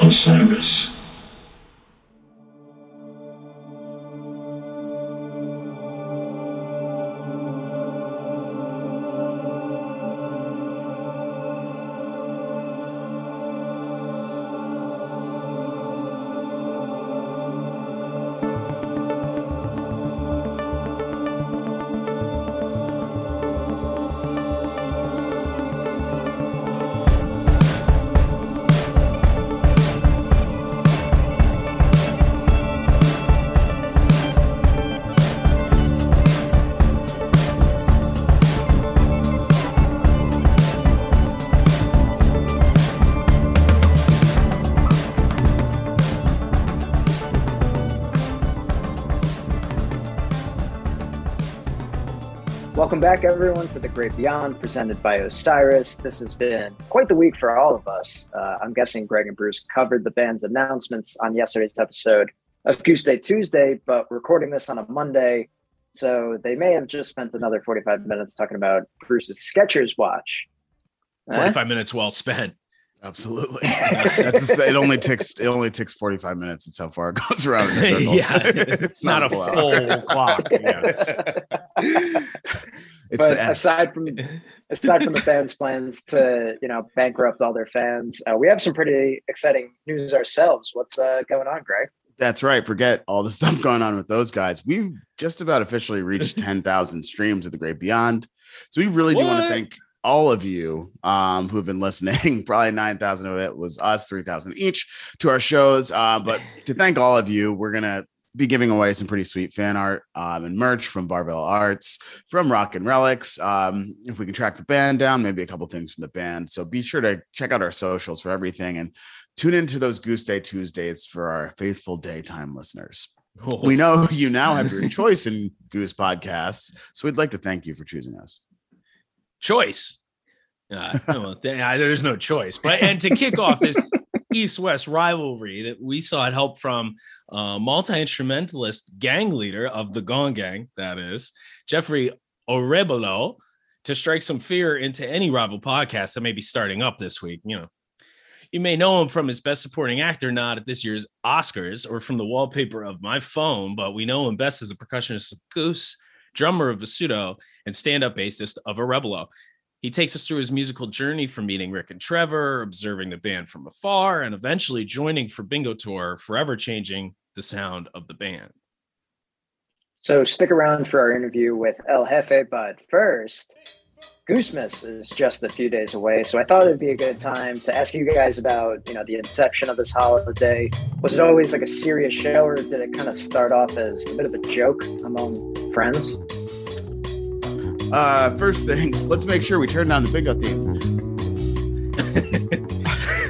Osiris. Welcome back, everyone, to the Great Beyond, presented by Osiris. This has been quite the week for all of us. Uh, I'm guessing Greg and Bruce covered the band's announcements on yesterday's episode of Goose Day Tuesday, but recording this on a Monday, so they may have just spent another 45 minutes talking about Bruce's Skechers watch. Eh? 45 minutes well spent. Absolutely. That's it. Only takes it only takes forty five minutes. It's how far it goes around. yeah, it's not, not a full clock. Yeah. but aside from aside from the fans' plans to you know bankrupt all their fans, uh, we have some pretty exciting news ourselves. What's uh, going on, Greg? That's right. Forget all the stuff going on with those guys. We've just about officially reached ten thousand streams of the Great Beyond. So we really what? do want to thank all of you um, who have been listening. Probably 9,000 of it was us, 3,000 each to our shows. Uh, but to thank all of you, we're going to be giving away some pretty sweet fan art um, and merch from Barbell Arts, from Rock and Relics. Um, if we can track the band down, maybe a couple things from the band. So be sure to check out our socials for everything and tune into those Goose Day Tuesdays for our faithful daytime listeners. Oh. We know you now have your choice in Goose podcasts, so we'd like to thank you for choosing us choice. Uh, there's no choice. But and to kick off this East-West rivalry that we sought help from uh, multi-instrumentalist gang leader of the Gong Gang, that is Jeffrey Arevalo, to strike some fear into any rival podcast that may be starting up this week. You know, you may know him from his Best Supporting Actor nod at this year's Oscars or from the wallpaper of my phone, but we know him best as a percussionist of Goose drummer of Vasudo, and stand up bassist of Orebolo. He takes us through his musical journey from meeting Rick and Trevor, observing the band from afar, and eventually joining for Bingo Tour, forever changing the sound of the band. So stick around for our interview with El Jefe, but first, Goosemas is just a few days away, so I thought it'd be a good time to ask you guys about, you know, the inception of this holiday. Was it always like a serious show, or did it kind of start off as a bit of a joke among friends? Uh, first things, let's make sure we turn down the bingo theme.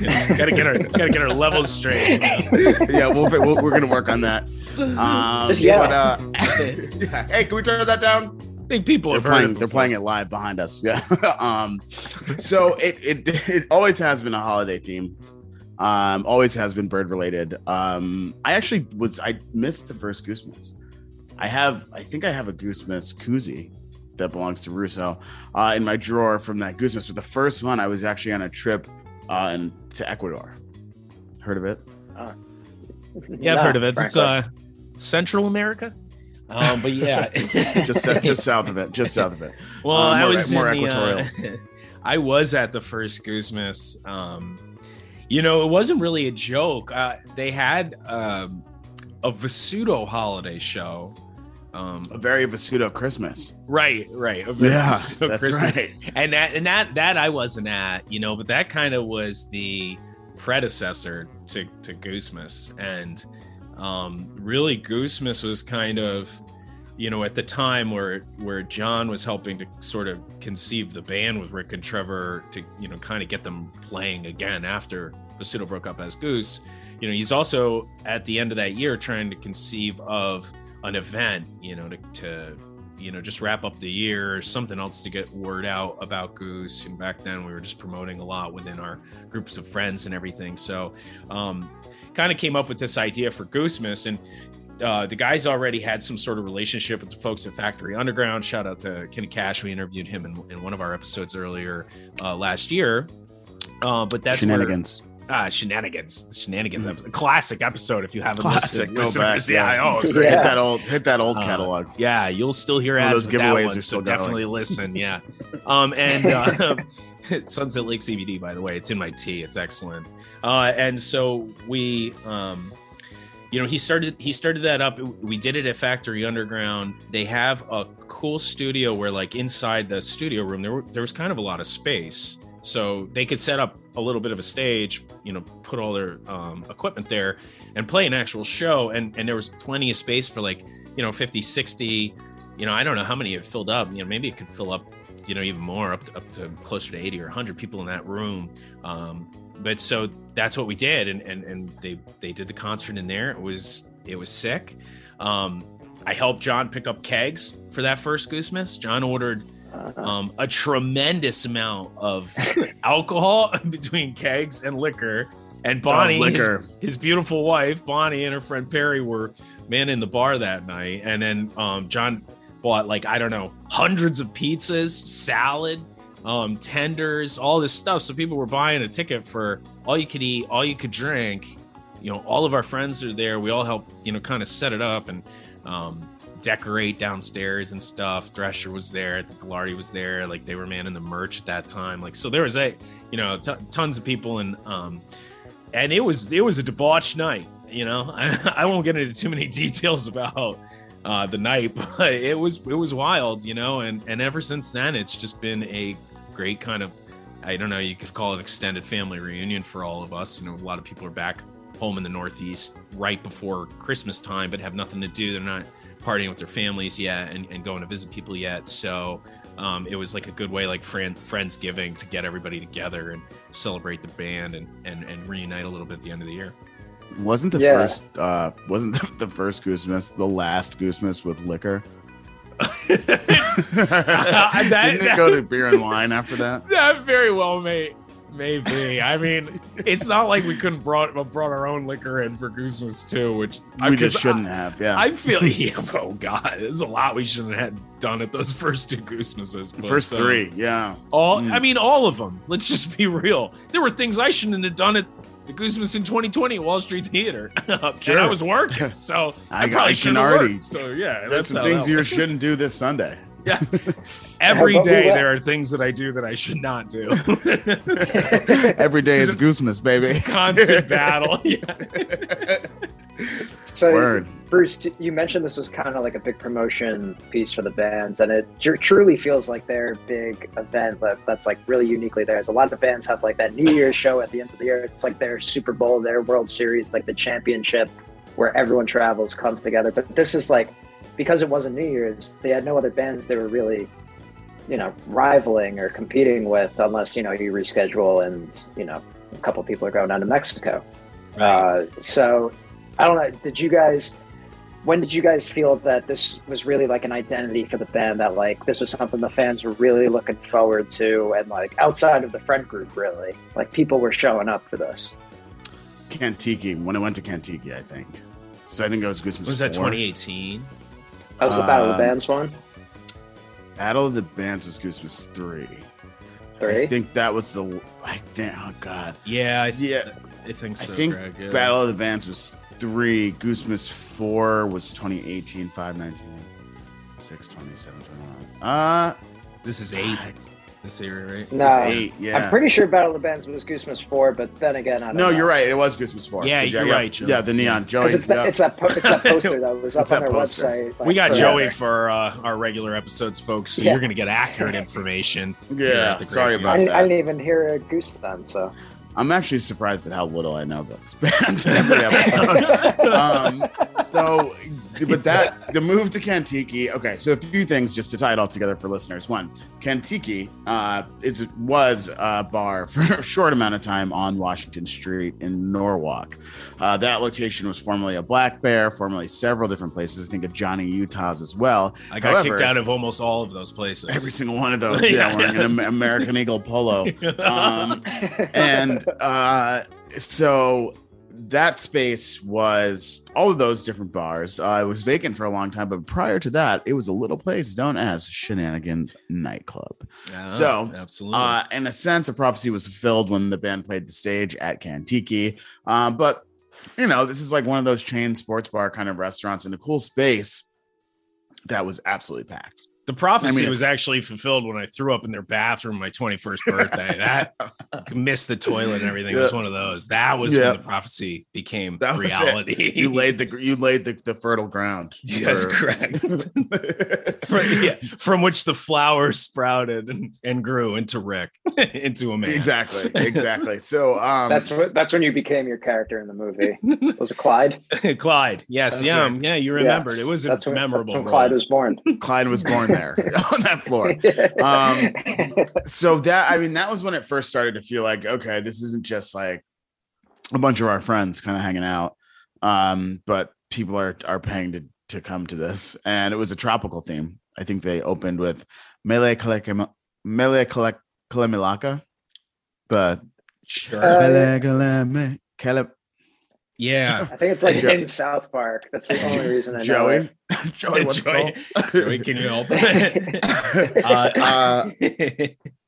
gotta get our gotta get our levels straight. yeah, we'll, we we are gonna work on that. Um, yeah. But, uh, hey, can we turn that down? I think people they're playing. They're playing it live behind us. Yeah. um, so it, it it always has been a holiday theme. Um, always has been bird related. Um, I actually was I missed the first Goosemas. I have, I think I have a Goosemas koozie that belongs to Russo uh, in my drawer from that Goosemas. But the first one, I was actually on a trip uh, in, to Ecuador. Heard of it? Uh, yeah, I've no, heard of it. Frankly. It's uh, Central America. Um, but yeah, just just south of it, just south of it. Well, uh, more, I was more equatorial. The, uh, I was at the first Goosemas. Um, you know, it wasn't really a joke. Uh, they had um, a Vasudo holiday show um a very Vasudo Christmas. Right, right. yeah, that's Christmas. right. And that and that that I wasn't at, you know, but that kind of was the predecessor to to Goosemas. And um really Goosemas was kind of you know at the time where where John was helping to sort of conceive the band with Rick and Trevor to you know kind of get them playing again after Vasudo broke up as Goose. You know, he's also at the end of that year trying to conceive of an event, you know, to, to you know just wrap up the year or something else to get word out about goose and back then we were just promoting a lot within our groups of friends and everything so um kind of came up with this idea for goosemas and uh, the guys already had some sort of relationship with the folks at Factory Underground. Shout out to Kenny Cash. We interviewed him in, in one of our episodes earlier uh, last year. Uh, but that's shenanigans. Where, uh, shenanigans, the shenanigans episode, classic episode. If you haven't Classic, listened, go listeners, back, yeah, yeah. oh, Yeah. great. Hit that old, hit that old Uh, catalog. Yeah, you'll still hear ads those with that giveaways one, are so still going. definitely listen. Yeah, um, and uh, Sunset Lake CBD, by the way, it's in my tea. It's excellent. Uh, and so we, um, you know, he started he started that up. We did it at Factory Underground. They have a cool studio where, like, inside the studio room, there were, there was kind of a lot of space, so they could set up a little bit of a stage. You know, put all their um, equipment there and play an actual show. And and there was plenty of space for like you know 50, 60. You know, I don't know how many it filled up. You know, maybe it could fill up you know even more up to, up to closer to 80 or 100 people in that room. Um but so that's what we did and and and they they did the concert in there. It was it was sick. Um i helped john pick up kegs for that first goosemas. John ordered Uh, um a tremendous amount of alcohol between kegs and liquor. And bonnie Oh, his- liquor. his beautiful wife bonnie and her friend perry were man in the bar that night. And then um john bought like i don't know hundreds of pizzas salad um tenders all this stuff. So people were buying a ticket for all you could eat all you could drink. You know all of our friends are there. We all help you know kind of set it up and um decorate downstairs and stuff. Thresher was there i think Lardy was there. Like they were manning the merch at that time. Like so there was a you know t- tons of people and um and it was it was a debauched night you know? I, I won't get into too many details about uh the night but it was it was wild you know and and ever since then it's just been a great kind of i don't know you could call it extended family reunion for all of us. You know a lot of people are back home in the northeast right before christmas time but have nothing to do. They're not partying with their families yet and, and going to visit people yet. So um, it was like a good way like friend friendsgiving to get everybody together and celebrate the band and, and and reunite a little bit at the end of the year Wasn't the Yeah. first uh wasn't the, the first Goosemas the last Goosemas with liquor? That- Didn't it go to beer and wine after that? that very well may maybe. I mean, it's not like we couldn't brought brought our own liquor in for Goosemas too, which I We just 'cause shouldn't have. Yeah. I, I feel yeah, oh god, there's a lot we shouldn't have done at those first two Goosemases. but, First uh, three, yeah. all Mm. I mean, all of them. Let's just be real. There were things I shouldn't have done at the Goosemas in 2020 Wall Street Theater, and Sure. I was working, so I- I, probably shouldn't have already- worked. So yeah, There's that's some things you shouldn't do this Sunday. Every But we day were- there are things that I do that I should not do. Every day it's Goosemas, baby. It's a constant battle. Yeah. so Word. Bruce, you mentioned this was kind of like a big promotion piece for the bands, and it tr- truly feels like their big event that, that's like really uniquely theirs. A lot of the bands have like that New Year's show at the end of the year. It's like their Super Bowl, their World Series, like the championship, where everyone travels, comes together. But this is like because it wasn't New Year's, they had no other bands they were really, you know, rivaling or competing with, unless you know you reschedule and you know a couple people are going down to Mexico. Uh, so I don't know. Did you guys? When did you guys feel that this was really like an identity for the band? That like this was something the fans were really looking forward to, and like outside of the friend group, really, like people were showing up for this. Kantiki. When I went to Kantiki, I think. So I think it was Goosemas. was that 2018? That was the Battle of the Um, Bands one. Battle of the Bands was Goosemas three. Three. I think that was the. I think. Oh God. Yeah, I, Yeah. I think so I think Greg, yeah. Battle of the Bands was three. Goosemas four was 2018. Five nineteen. 6, 27, 21. Uh, This is eight. This year, right? No, it's eight. Yeah. I'm pretty sure Battle of the Bands was Goosemas four, but then again, I don't No, know. you're right. It was Goosemas four. Yeah, yeah, you're yeah, right, Joe. Yeah, the neon Joey. Because it's, that yeah. it's that po- it's that poster that was up on that their poster. website. like, We got for- Joey for uh, our regular episodes, folks. So Yeah. you're going to get accurate information. yeah. the Sorry great I about didn't, I didn't even hear a goose then, so I'm actually surprised at how little I know about this band every episode. um, so, but that the move to Kantiki. Okay, so a few things just to tie it all together for listeners. One, Kantiki uh, is was a bar for a short amount of time on Washington Street in Norwalk. Uh, that location was formerly a Black Bear, formerly several different places. I think of Johnny Utah's as well. I got However- kicked out of almost all of those places. Every single one of those, yeah, Yeah. wearing an American Eagle polo. Um, and uh, so that space was all of those different bars. Uh, it was vacant for a long time, but prior to that, it was a little place known as Shenanigans Nightclub. Oh, So, absolutely. Uh, in a sense, a prophecy was fulfilled when the band played the stage at Kantiki. Um, but you know, this is like one of those chain sports bar kind of restaurants in a cool space that was absolutely packed. The prophecy I mean, was actually fulfilled when I threw up in their bathroom my 21st birthday. that missed the toilet and everything. It was one of those. That was Yeah. when the prophecy became That reality. You laid the you laid the, the fertile ground. Yes, for- correct. from, yeah, from which the flowers sprouted and, and grew into Rick, into a man. exactly, exactly. So um, That's what. That's when you became your character in the movie. Was it Clyde? Clyde. Yes, That's yeah, right. yeah. You remembered. It was a That's when, memorable. that's when. Clyde was born. Clyde was born there on that floor. Um, so that I mean that was when it first started to feel like okay, this isn't just like a bunch of our friends kind of hanging out, um, but people are are paying to to come to this, and it was a tropical theme. I think they opened with Mele Kalek Mele Kalek Kalemilaka, the Sure. Uh, Mele Kaleme Kale yeah. I think it's like Joey. in South Park. That's the only reason I know Joey it. Joey what's it Joey. called? Joey, can you help? uh, Uh,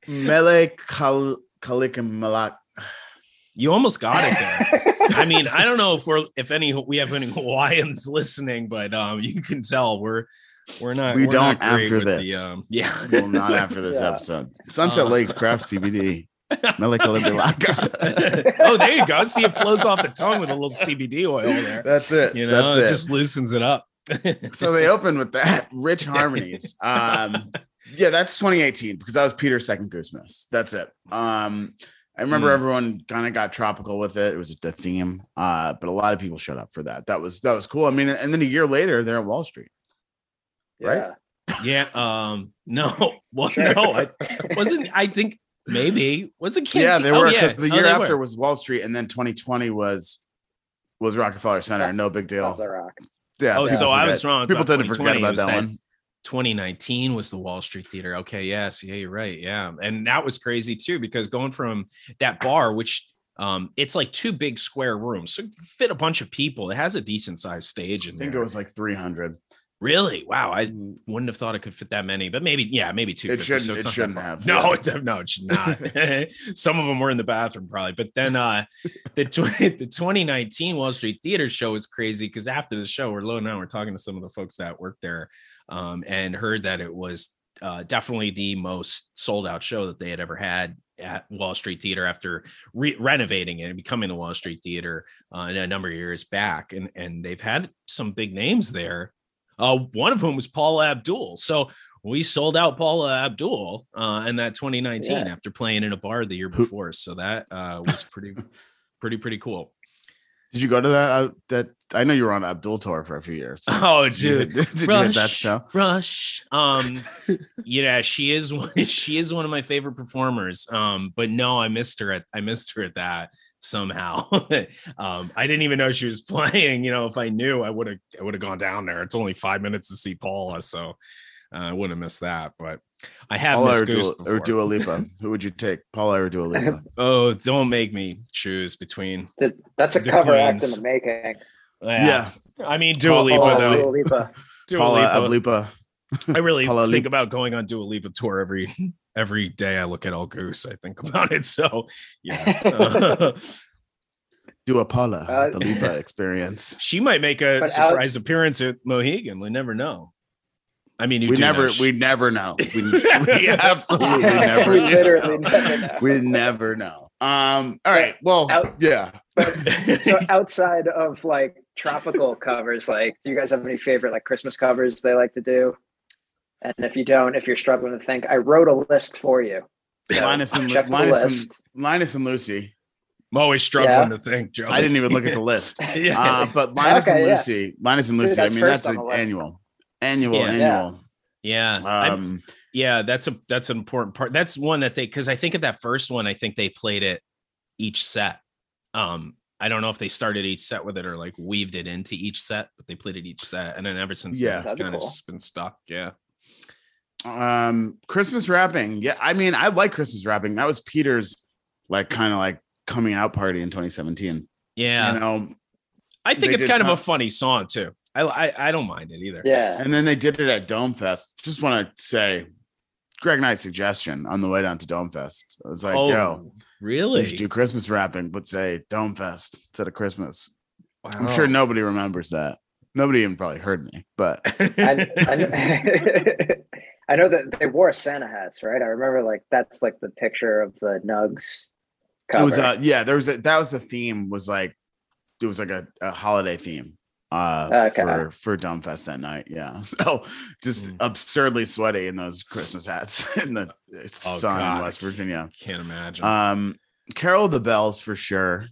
Mele Kal Kalikamilak. you almost got it there. I mean, I don't know if we're if any we have any Hawaiians listening, but um, you can tell we're we're not. We we're don't not after this. The, um, yeah, Well, not after this Yeah. episode. Sunset Uh, Lake Craft CBD. Mele Kalimilaka. oh, there you go. See, it flows off the tongue with a little CBD oil there. That's it. You know, That's it it. just loosens it up. so they opened with that rich harmonies. Um, yeah, that's 2018 because that was Peter's second Christmas. That's it. Um, I remember Mm. everyone kind of got tropical with it. It was the theme, uh, but a lot of people showed up for that. That was that was cool. I mean, and then a year later, they're at Wall Street. Right? Yeah. yeah. Um. No. Well, no. I wasn't. I think maybe was it. yeah, Kinsey? they Oh, were. yeah. 'cause The Oh, year they after were. was Wall Street, and then 2020 was was Rockefeller Center. No big deal. rock. Yeah. Oh, people so I was wrong. People about tend to forget about that that one. 2019 was the Wall Street Theater. Okay, yes, yeah, you're right. Yeah, and that was crazy too because going from that bar, which um, it's like two big square rooms, so fit a bunch of people. It has a decent sized stage and I think there. it was like 300. Really wow. I Mm, wouldn't have thought it could fit that many, but maybe yeah, maybe two. It shouldn't- So it shouldn't have, No, yeah. it, no, it should not. Some of them were in the bathroom probably, but then uh, the tw- the 2019 Wall Street Theater show was crazy because after the show, we're low now. We're talking to some of the folks that worked there, um, and heard that it was uh, definitely the most sold out show that they had ever had at Wall Street Theater after re- renovating it and becoming the Wall Street Theater uh, a number of years back, and and they've had some big names there. Uh, one of whom was Paula Abdul. So we sold out Paula Abdul uh, in that 2019 Yeah. after playing in a bar the year before. So that uh, was pretty, pretty, pretty cool. Did you go to that? Uh, that I know you were on Abdul tour for a few years. Oh, Did you- dude. did, you hit that show? Rush. Um, yeah, she is one, she is one of my favorite performers. Um, but no, I missed her at I missed her at that somehow. um, I didn't even know she was playing. You know, if I knew, I would have I would have gone down there. It's only five minutes to see Paula, so uh, I wouldn't have missed that. But I have Paula missed or Goose Dua, or before. Dua Lipa? Who would you take, Paula or Dua Lipa? Oh, don't make me choose between. That's a The cover act in the making. Yeah, I mean Dua Paula- Lipa Paula though. Dua Lipa. Dua Paula Lipa. Ablipa. I really Paula think Lip- about going on Dua Lipa tour every every day. I look at All Goose. I think about it. So yeah, Dua Paula, Uh, the Lipa experience. she might make a But out- surprise appearance at Mohegan. We never know. I mean, you We do never, she- we never know. We, we absolutely never we do. literally never know. We never know. Um. All So, right. Well, out- yeah. so outside of like tropical covers, like, do you guys have any favorite like Christmas covers they like to do? And if you don't, if you're struggling to think, I wrote a list for you. So Linus and check Linus and. Linus and Lucy. I'm always struggling to think, Joe. I didn't even look at the list. yeah. Uh, but Linus and Okay, yeah. Lucy, Linus and Dude, Lucy. I mean, that's an annual, annual, Yeah. annual. yeah. Um, yeah, that's a that's an important part. That's one that they because I think at that first one, I think they played it each set. Um, I don't know if they started each set with it or like weaved it into each set, but they played it each set, and then ever since Yeah. then, it's That'd kind of cool. just been stuck. Yeah. Um, Christmas wrapping. Yeah, I mean, I like Christmas wrapping. That was Peter's like kind of like coming out party in 2017. Yeah, You know, I think it's did kind of a funny song too. I, I I don't mind it either. Yeah. and then they did it at Dome Fest. Just want to say, Greg Knight's suggestion on the way down to Dome Fest. I was like, oh, yo, really? should do Christmas rapping, but say Dome Fest instead of Christmas. wow. I'm sure nobody remembers that. Nobody even probably heard me, but I, I, I know that they wore Santa hats, right? I remember like that's like the picture of the Nugs. Cover. it was uh yeah, there was a that was the theme was like it was like a, a holiday theme uh Okay. for for Dome Fest that night. Yeah. So just Mm. absurdly sweaty in those Christmas hats in the Oh, sun God. in West Virginia. Can't imagine. Um Carol of the Bells for sure.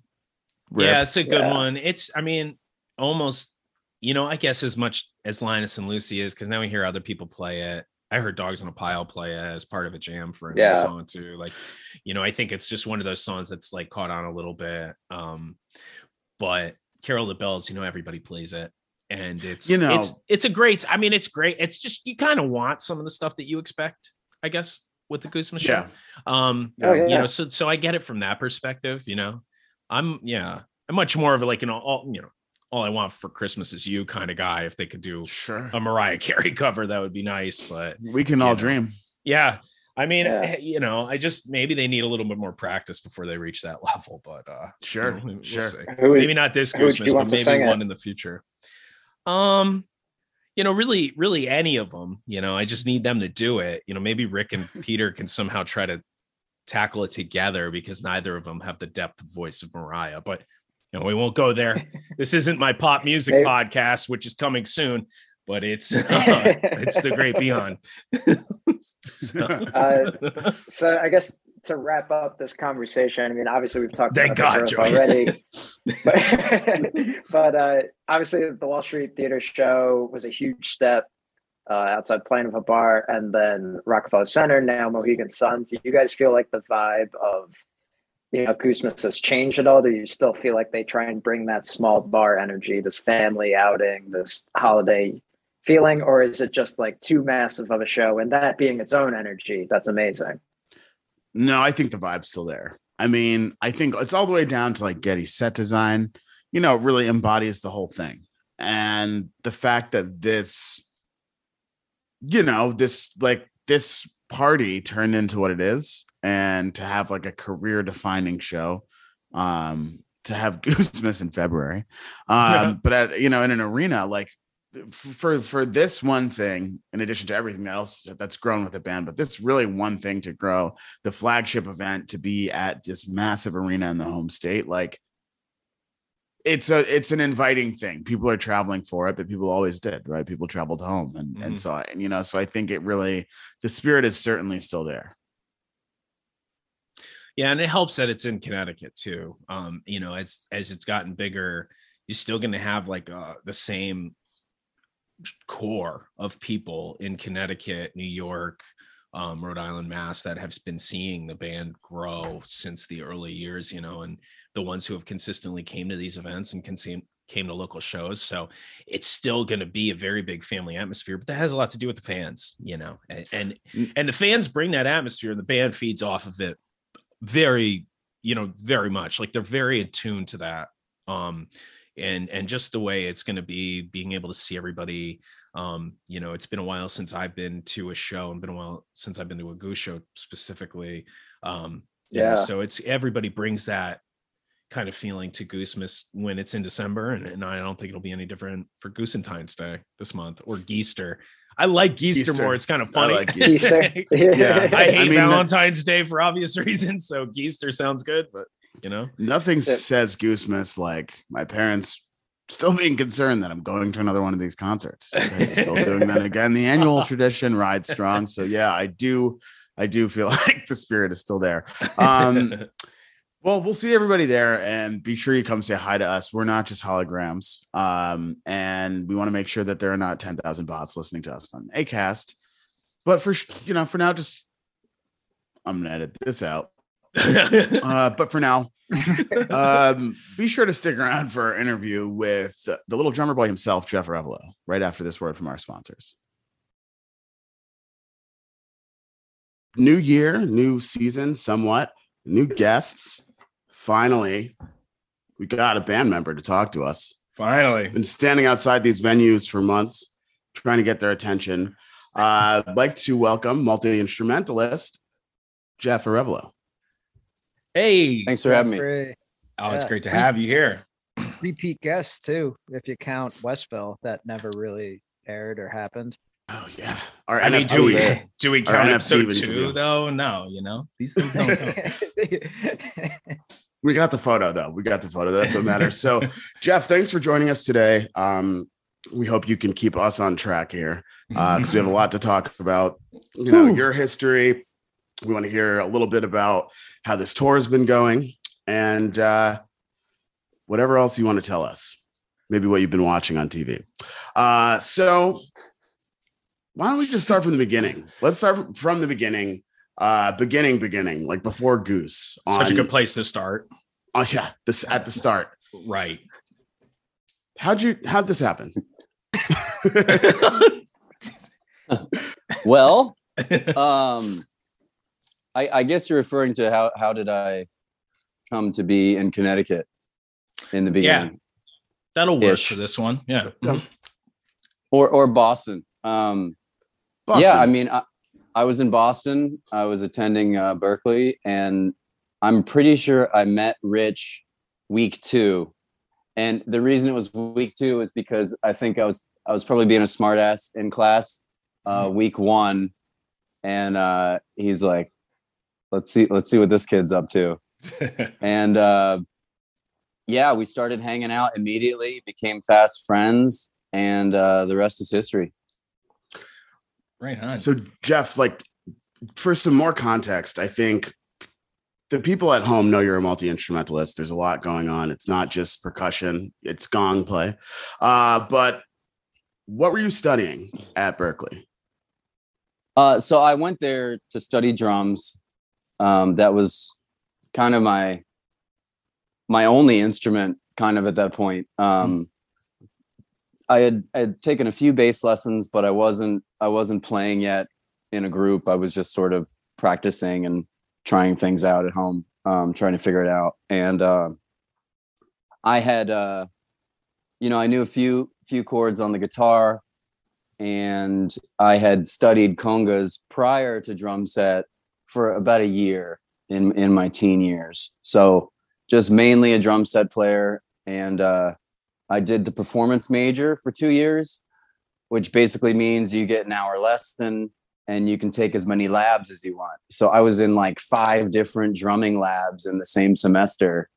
yeah, Rips. it's a good Yeah. one. It's, I mean, almost, you know, I guess as much as Linus and Lucy is, because now we hear other people play it. I heard Dogs on a Pile play as part of a jam for a Yeah. song too. Like, you know, I think it's just one of those songs that's like caught on a little bit. Um, but Carol the Bells, you know, everybody plays it. And it's You know- it's it's a great, I mean, it's great. It's just you kind of want some of the stuff that you expect, I guess, with the Gooseman show. yeah. Um, Oh, you yeah. know, so so I get it from that perspective. You know, I'm yeah, I'm much more of a like you know all you know all I want for Christmas is you kind of guy. If they could do Sure. a Mariah Carey cover, that would be nice. But we can all know. dream. yeah, I mean, Yeah. eh, you know, I just maybe they need a little bit more practice before they reach that level. But uh, Sure. you know, we'll sure. would- maybe not this who would you Christmas, but to sing maybe it? one in the future. Um, you know, really, really any of them. You know, I just need them to do it. You know, maybe Rick and Peter can somehow try to tackle it together because neither of them have the depth of voice of Mariah. But you know, we won't go there. This isn't my pop music Maybe- podcast, which is coming soon. But it's uh, it's the great beyond. So- Uh, so I guess to wrap up this conversation, I mean, obviously we've talked Thank about God, already, but, but uh, obviously the Wall Street Theater show was a huge step uh, outside playing of a bar, and then Rockefeller Center, now Mohegan Sun. Do you guys feel like the vibe of you know Goosemas has changed at all? Do you still feel like they try and bring that small bar energy, this family outing, this holiday feeling, or is it just like too massive of a show and that being its own energy? That's amazing. No, I think the vibe's still there. I mean, I think it's all the way down to like Getty set design, you know, really embodies the whole thing. And the fact that this, you know, this like this party turned into what it is, and to have like a career defining show, um, to have Goosemas in February. Um, Yeah. but at you know, in an arena, like for for this one thing, in addition to everything else that's grown with the band, but this really one thing to grow the flagship event to be at this massive arena in the home state, like it's a it's an inviting thing. People are traveling for it, but people always did, right? People traveled home and Mhm. and saw it, and you know, so I think it really the spirit is certainly still there. Yeah, and it helps that it's in Connecticut too. Um, you know, as as it's gotten bigger, you're still going to have like uh, the same core of people in Connecticut, New York, um, Rhode Island, Mass that have been seeing the band grow since the early years. You know, and the ones who have consistently came to these events and can see came to local shows. So it's still going to be a very big family atmosphere, but that has a lot to do with the fans, you know, and and, Mm. and the fans bring that atmosphere and the band feeds off of it very, you know, very much like they're very attuned to that. Um, and and just the way it's going to be being able to see everybody um you know it's been a while since i've been to a show and been a while since i've been to a goose show specifically um you know, Yeah. so it's everybody brings that kind of feeling to Goosemas when it's in December, and, and I don't think it'll be any different for Goosentine's Day this month or Geester. I like Geester, Geester. more. It's kind of I funny. like Easter. Yeah. I hate I mean, Valentine's Day for obvious reasons, so Geester sounds good, but you know, Nothing Yeah. says Goosemas like my parents still being concerned that I'm going to another one of these concerts. They're still doing that again. The annual tradition rides strong. So yeah, I do, I do feel like the spirit is still there. Um, Well, we'll see everybody there and be sure you come say hi to us. We're not just holograms. Um, and we want to make sure that there are not 10,000 bots listening to us on Acast. But for, you know, for now, just I'm going to edit this out. Uh, but for now, um, be sure to stick around for our interview with the little drummer boy himself, Jeff Arevalo, right after this word from our sponsors. New year, new season, somewhat, new guests. Finally, we got a band member to talk to us. Finally. Been standing outside these venues for months, trying to get their attention. Uh, I'd like to welcome multi instrumentalist Jeff Arevalo. Hey. Thanks for having me. Free. Oh, it's great to have you here. Repeat guest too, if you count Westville, that never really aired or happened. Oh yeah, our I mean, do we there. do we count NFC episode interview. two though? No, you know these things don't count. We got the photo though. We got the photo. That's what matters. So, Jeff, thanks for joining us today. Um, we hope you can keep us on track here because we have a lot to talk about. You know, Whew. your history. We want to hear a little bit about how this tour has been going and uh, whatever else you want to tell us. Maybe what you've been watching on TV. Uh, so, why don't we just start from the beginning? Let's start from the beginning. Uh, beginning, beginning, like before Goose. Such a good place to start. Oh yeah, this at the start. Right. How'd you how'd this happen? Well, um, I, I guess you're referring to how how did I come to be in Connecticut in the beginning, yeah. That'll work Ish. for this one. Yeah. or or Boston. Um, Boston. Yeah, I mean, I, I was in Boston. I was attending uh, Berklee, and I'm pretty sure I met Rich week two. And the reason it was week two is because I think I was I was probably being a smartass in class uh, week one, and uh, he's like, "Let's see, let's see what this kid's up to." and uh, yeah, we started hanging out immediately, became fast friends, and uh, the rest is history. Right on. so Jeff, like for some more context, I think the people at home know you're a multi-instrumentalist. There's a lot going on. It's not just percussion, it's gong play. Uh, but what were you studying at Berklee? Uh, so I went there to study drums. Um, that was kind of my my only instrument, kind of at that point. Um, I had I had taken a few bass lessons, but I wasn't I wasn't playing yet in a group. I was just sort of practicing and trying things out at home, um, trying to figure it out. And uh, I had, uh, you know, I knew a few few chords on the guitar and I had studied congas prior to drum set for about a year in in my teen years. So just mainly a drum set player, and uh, I did the performance major for two years, which basically means you get an hour lesson and you can take as many labs as you want. So I was in like five different drumming labs in the same semester,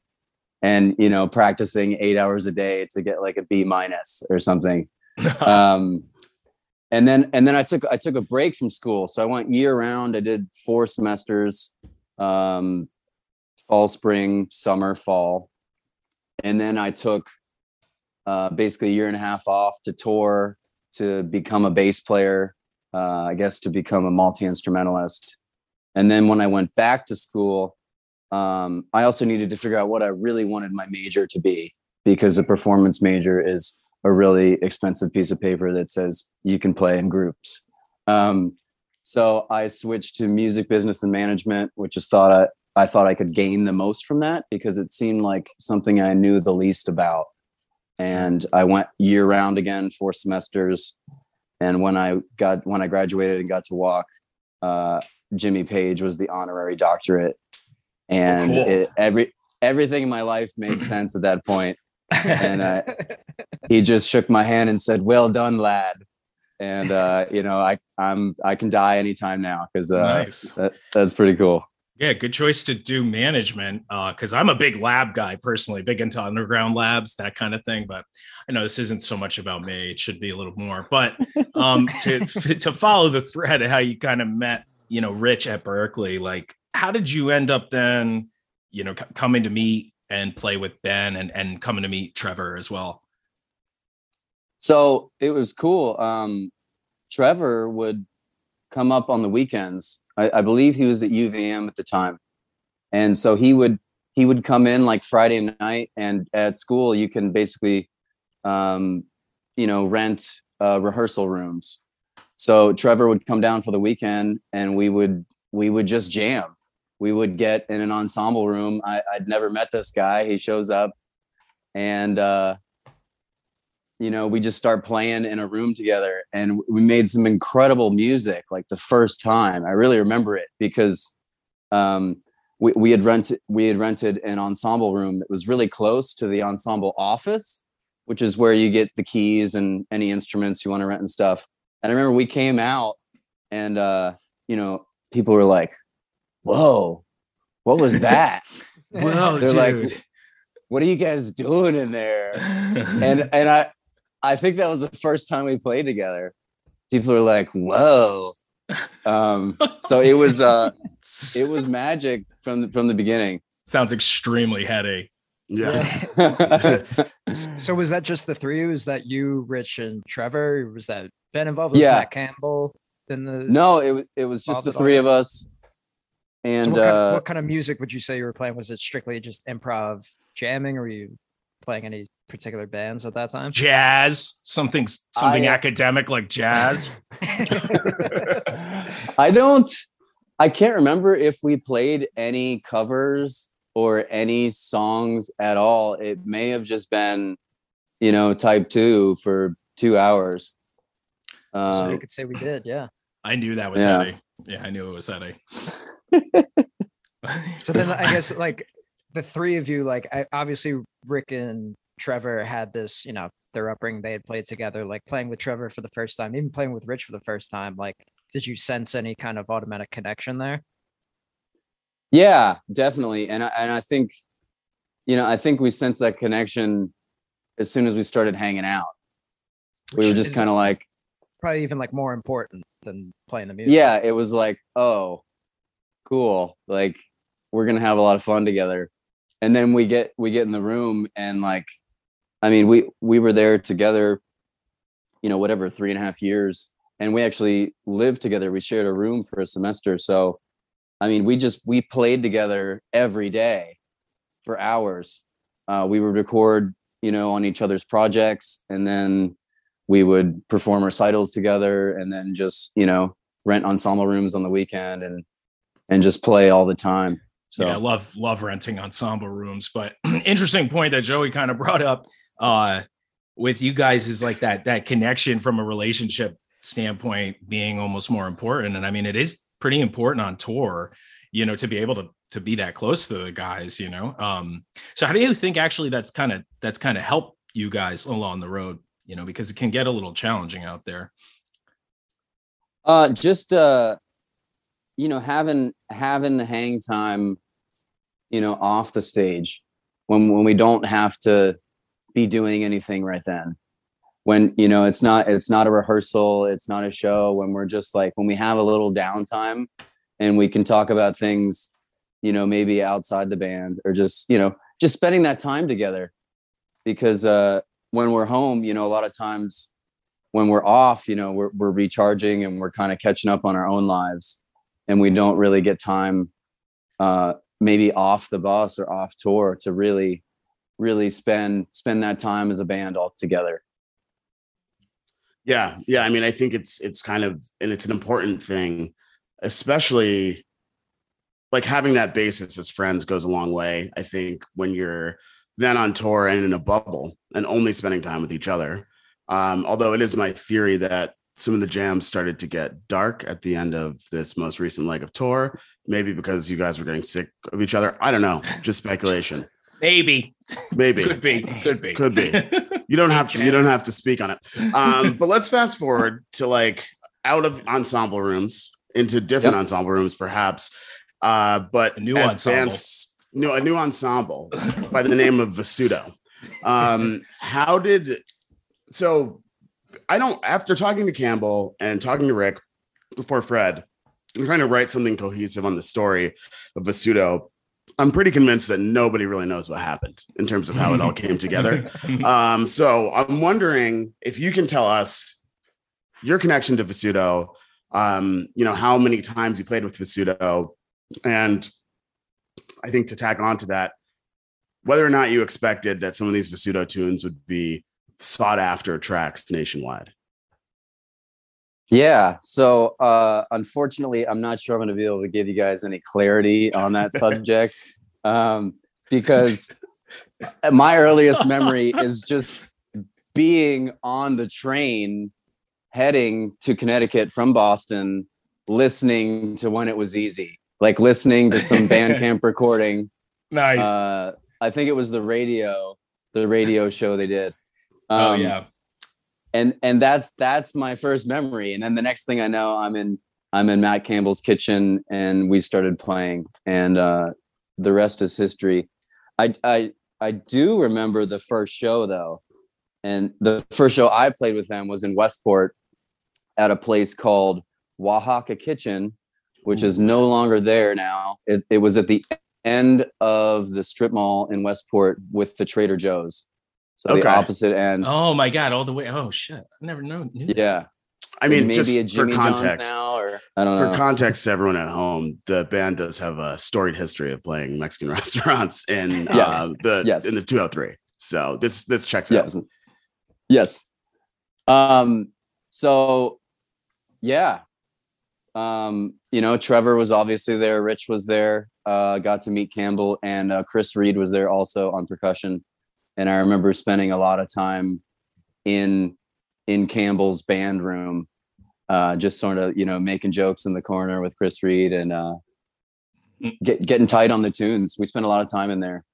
and you know practicing eight hours a day to get like a B minus or something. Um and then and then i took i took a break from school. So i went year round. I did four semesters um fall spring summer fall. And then i took uh basically a year and a half off to tour to become a bass player uh i guess to become a multi-instrumentalist and then when i went back to school um i also needed to figure out what i really wanted my major to be because a performance major is a really expensive piece of paper that says you can play in groups. Um, so I switched to music business and management, which is thought I, I thought I could gain the most from that because it seemed like something I knew the least about. And I went year round again, four semesters. And when I got when I graduated and got to walk, uh, Jimmy Page was the honorary doctorate, and Cool. it, every everything in my life made sense at that point. and uh, he just shook my hand and said, "Well done, lad." And uh, you know, I I'm I can die anytime now because uh, nice. that, that's pretty cool. Yeah, good choice to do management. Uh, because I'm a big lab guy personally, big into underground labs, that kind of thing. But I know this isn't so much about me. It should be a little more. But um, to to follow the thread of how you kind of met, you know, Rich at Berklee, like how did you end up then, you know, c- coming to meet and play with Ben and and coming to meet Trevor as well? So it was cool. Um, Trevor would come up on the weekends. I, I believe he was at UVM at the time, and so he would he would come in like Friday night, and at school you can basically, um, you know, rent uh, rehearsal rooms. So Trevor would come down for the weekend, and we would we would just jam. We would get in an ensemble room. I, I'd never met this guy. He shows up and uh, you know, we just start playing in a room together, and we made some incredible music. Like the first time, I really remember it because um, we we had rented we had rented an ensemble room that was really close to the ensemble office, which is where you get the keys and any instruments you want to rent and stuff. And I remember we came out, and uh, you know, people were like, "Whoa, what was that?" Whoa, They're dude. like, what are you guys doing in there? And and I I think that was the first time we played together. People are like, whoa. Um, so it was uh it was magic from the, from the beginning. sounds extremely heady. Yeah. So was that just the three? Was that you, Rich, and Trevor? Was that Ben involved? Was Yeah. Matt Campbell in the no, it was it was just the three of us. And so what, kind uh of, what kind of music would you say you were playing? Was it strictly just improv jamming, or were you playing any particular bands at that time? Jazz, something something I- academic like jazz. I don't I can't remember if we played any covers or any songs at all. It may have just been, you know, type two for two hours. so you Um, could say we did, yeah. I knew that was Yeah. heady. Yeah, I knew it was heady. So then I guess like the three of you, like I, obviously Rick and Trevor had this, you know, their upbringing. They had played together, like playing with Trevor for the first time, even playing with Rich for the first time. Like, did you sense any kind of automatic connection there? Yeah, definitely. And I, and I think, you know, I think we sensed that connection as soon as we started hanging out. we were just kind of like, probably even like more important than playing the music. yeah, it was like, oh, cool. Like we're gonna have a lot of fun together. And then we get we get in the room and like, I mean, we we were there together, you know, whatever, three and a half years. And we actually lived together. We shared a room for a semester. So I mean, we just we played together every day for hours. Uh, we would record, you know, on each other's projects, and then we would perform recitals together, and then just you know rent ensemble rooms on the weekend and and just play all the time. So yeah, I love love renting ensemble rooms. But interesting point that Joey kind of brought up uh, with you guys is like that that connection from a relationship standpoint being almost more important. And I mean, it is pretty important on tour, you know, to be able to to be that close to the guys, you know. Um, so how do you think actually that's kind of that's kind of helped you guys along the road, you know, because it can get a little challenging out there. Uh, just uh, you know, having having the hang time, you know, off the stage when when we don't have to be doing anything right then. When you know it's not it's not a rehearsal, it's not a show. When we're just like when we have a little downtime, and we can talk about things, you know, maybe outside the band or just you know just spending that time together. Because uh, when we're home, you know, a lot of times when we're off, you know, we're we're recharging and we're kind of catching up on our own lives, and we don't really get time, uh, maybe off the bus or off tour to really, really spend spend that time as a band all together. Yeah, yeah. I mean, I think it's it's kind of and it's an important thing, especially like having that basis as friends goes a long way. I think when you're then on tour and in a bubble and only spending time with each other. Um, although it is my theory that some of the jams started to get dark at the end of this most recent leg of tour, maybe because you guys were getting sick of each other. I don't know, just speculation. Maybe, Maybe could be, could be, Could be. you don't have to you don't have to speak on it um but let's fast forward to like out of ensemble rooms into different Yep. ensemble rooms perhaps uh but A new as ensemble. bands no a new ensemble by the name of Vasudo. um how did so i don't after talking to campbell and talking to rick before fred i'm trying to write something cohesive on the story of Vasudo. i'm pretty convinced that nobody really knows what happened in terms of how it all came together um, so I'm wondering if you can tell us your connection to Vasudo, um, you know, how many times you played with Vasudo, and I think to tack on to that, whether or not you expected that some of these Vasudo tunes would be sought after tracks nationwide. Yeah. So uh, unfortunately, I'm not sure I'm going to be able to give you guys any clarity on that subject um, because my earliest memory is just being on the train heading to Connecticut from Boston, listening to when it was easy, like listening to some Bandcamp recording. Nice. Uh, I think it was the radio, the radio show they did. Oh Um, yeah. and and that's that's my first memory. And then the next thing I know, I'm in I'm in Matt Campbell's kitchen, and we started playing, and uh, the rest is history. I I I do remember the first show though, and the first show I played with them was in Westport, at a place called Oaxaca Kitchen, which is no longer there now. It, it was at the end of the strip mall in Westport with the Trader Joe's. So Okay. the opposite end. Oh my god, all the way. Oh shit. I never know. knew that. Yeah. I mean, maybe just a for Jimmy John's context, now, or I don't for context to everyone at home, the band does have a storied history of playing Mexican restaurants in Yes. uh, the Yes. in the 203. So this this checks yes, out. yes. Um. So, yeah. Um. You know, Trevor was obviously there. Rich was there. Uh, got to meet Campbell and uh, Chris Reed was there also on percussion. And I remember spending a lot of time in in Campbell's band room, uh, just sort of you know making jokes in the corner with Chris Reed and uh, get, getting tight on the tunes. We spent a lot of time in there.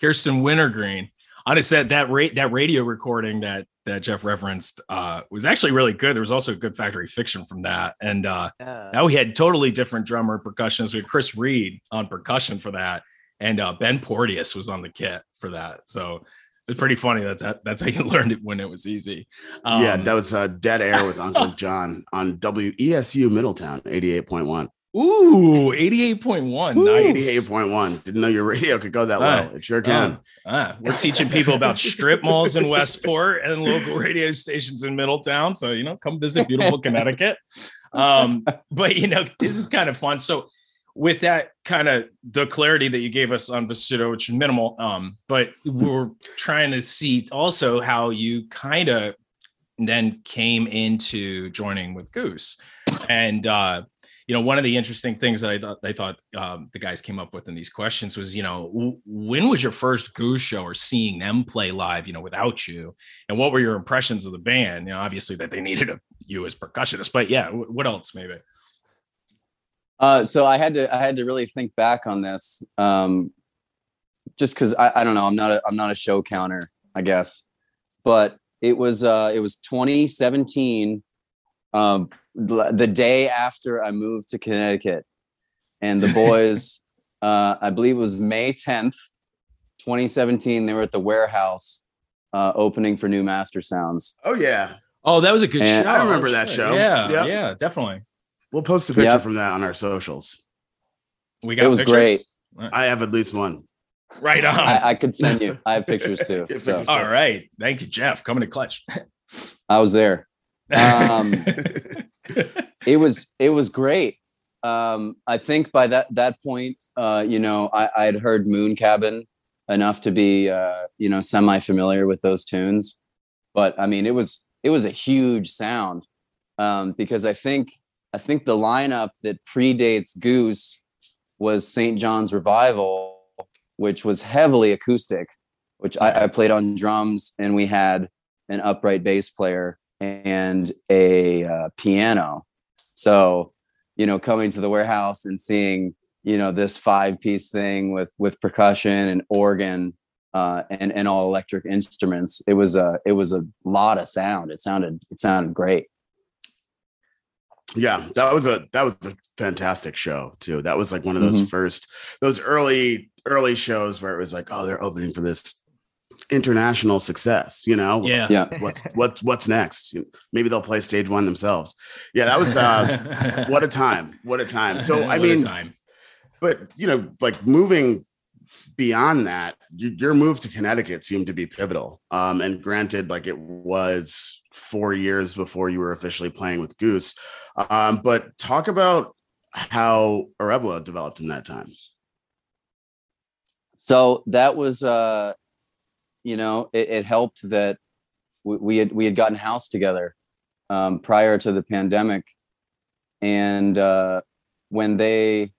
Kirsten Wintergreen. I just said that rate that radio recording that that Jeff referenced uh, was actually really good. There was also a good factory fiction from that, and uh, Yeah. now we had totally different drummer percussionists. We had Chris Reed on percussion for that, and uh, Ben Porteous was on the kit for that. So it's pretty funny. That's how, that's how you learned it when it was easy. yeah, Um, that was uh, Dead Air with Uncle John on WESU Middletown 88.1. ooh eighty eight point one. Nice. 88.1. Didn't know your radio could go that Ah, low. It sure can. Ah, we're teaching people about strip malls in Westport and local radio stations in Middletown. So, you know, come visit beautiful Connecticut. Um, but, you know, this is kind of fun. So, with that kind of the clarity that you gave us on Vasudo, which is minimal, um, but we're trying to see also how you kind of then came into joining with Goose. And, uh, you know, one of the interesting things that I thought I thought um, the guys came up with in these questions was, you know, w- when was your first Goose show or seeing them play live, you know, without you, and what were your impressions of the band? You know, obviously that they needed a, you as percussionist, but yeah, w- what else maybe? Uh, so I had to I had to really think back on this, um, just because I, I don't know I'm not a I'm not a show counter I guess, but it was uh, it was 2017, um, the the day after I moved to Connecticut, and the boys, uh, I believe it was May 10th, 2017. They were at the warehouse uh, opening for New Mastersounds. Oh, yeah. Oh, that was a good And- show. I remember that show. Yeah, Yep. yeah, definitely. We'll post a picture Yep. from that on our socials. We got It was pictures? great. I have at least one. right on. I, I could send you. I have pictures too. So. All right, thank you, Jeff. Coming to clutch. I was there. Um, it was it was great um i think by that that point uh you know i i had heard moon cabin enough to be uh you know semi familiar with those tunes but i mean it was it was a huge sound um because i think i think the lineup that predates goose was st john's revival which was heavily acoustic which I, I played on drums and we had an upright bass player and a uh, piano so, you know, coming to the warehouse and seeing, you know, this five piece thing with with percussion and organ uh, and and all electric instruments, it was a it was a lot of sound. It sounded it sounded great. Yeah, that was a that was a fantastic show too. That was like one of those Mhm. first those early early shows where it was like, oh, they're opening for this international success, you know? yeah. Yeah. What's what's what's next? Maybe they'll play stage one themselves. Yeah, that was uh what a time. What a time. So I mean, time. but you know, like moving beyond that, y- your move to Connecticut seemed to be pivotal. Um, and granted, like it was four years before you were officially playing with Goose. Um, but talk about how Arevalo developed in that time. So that was uh, you know, it, it helped that we, we had we had gotten house together um, prior to the pandemic, and uh, when they,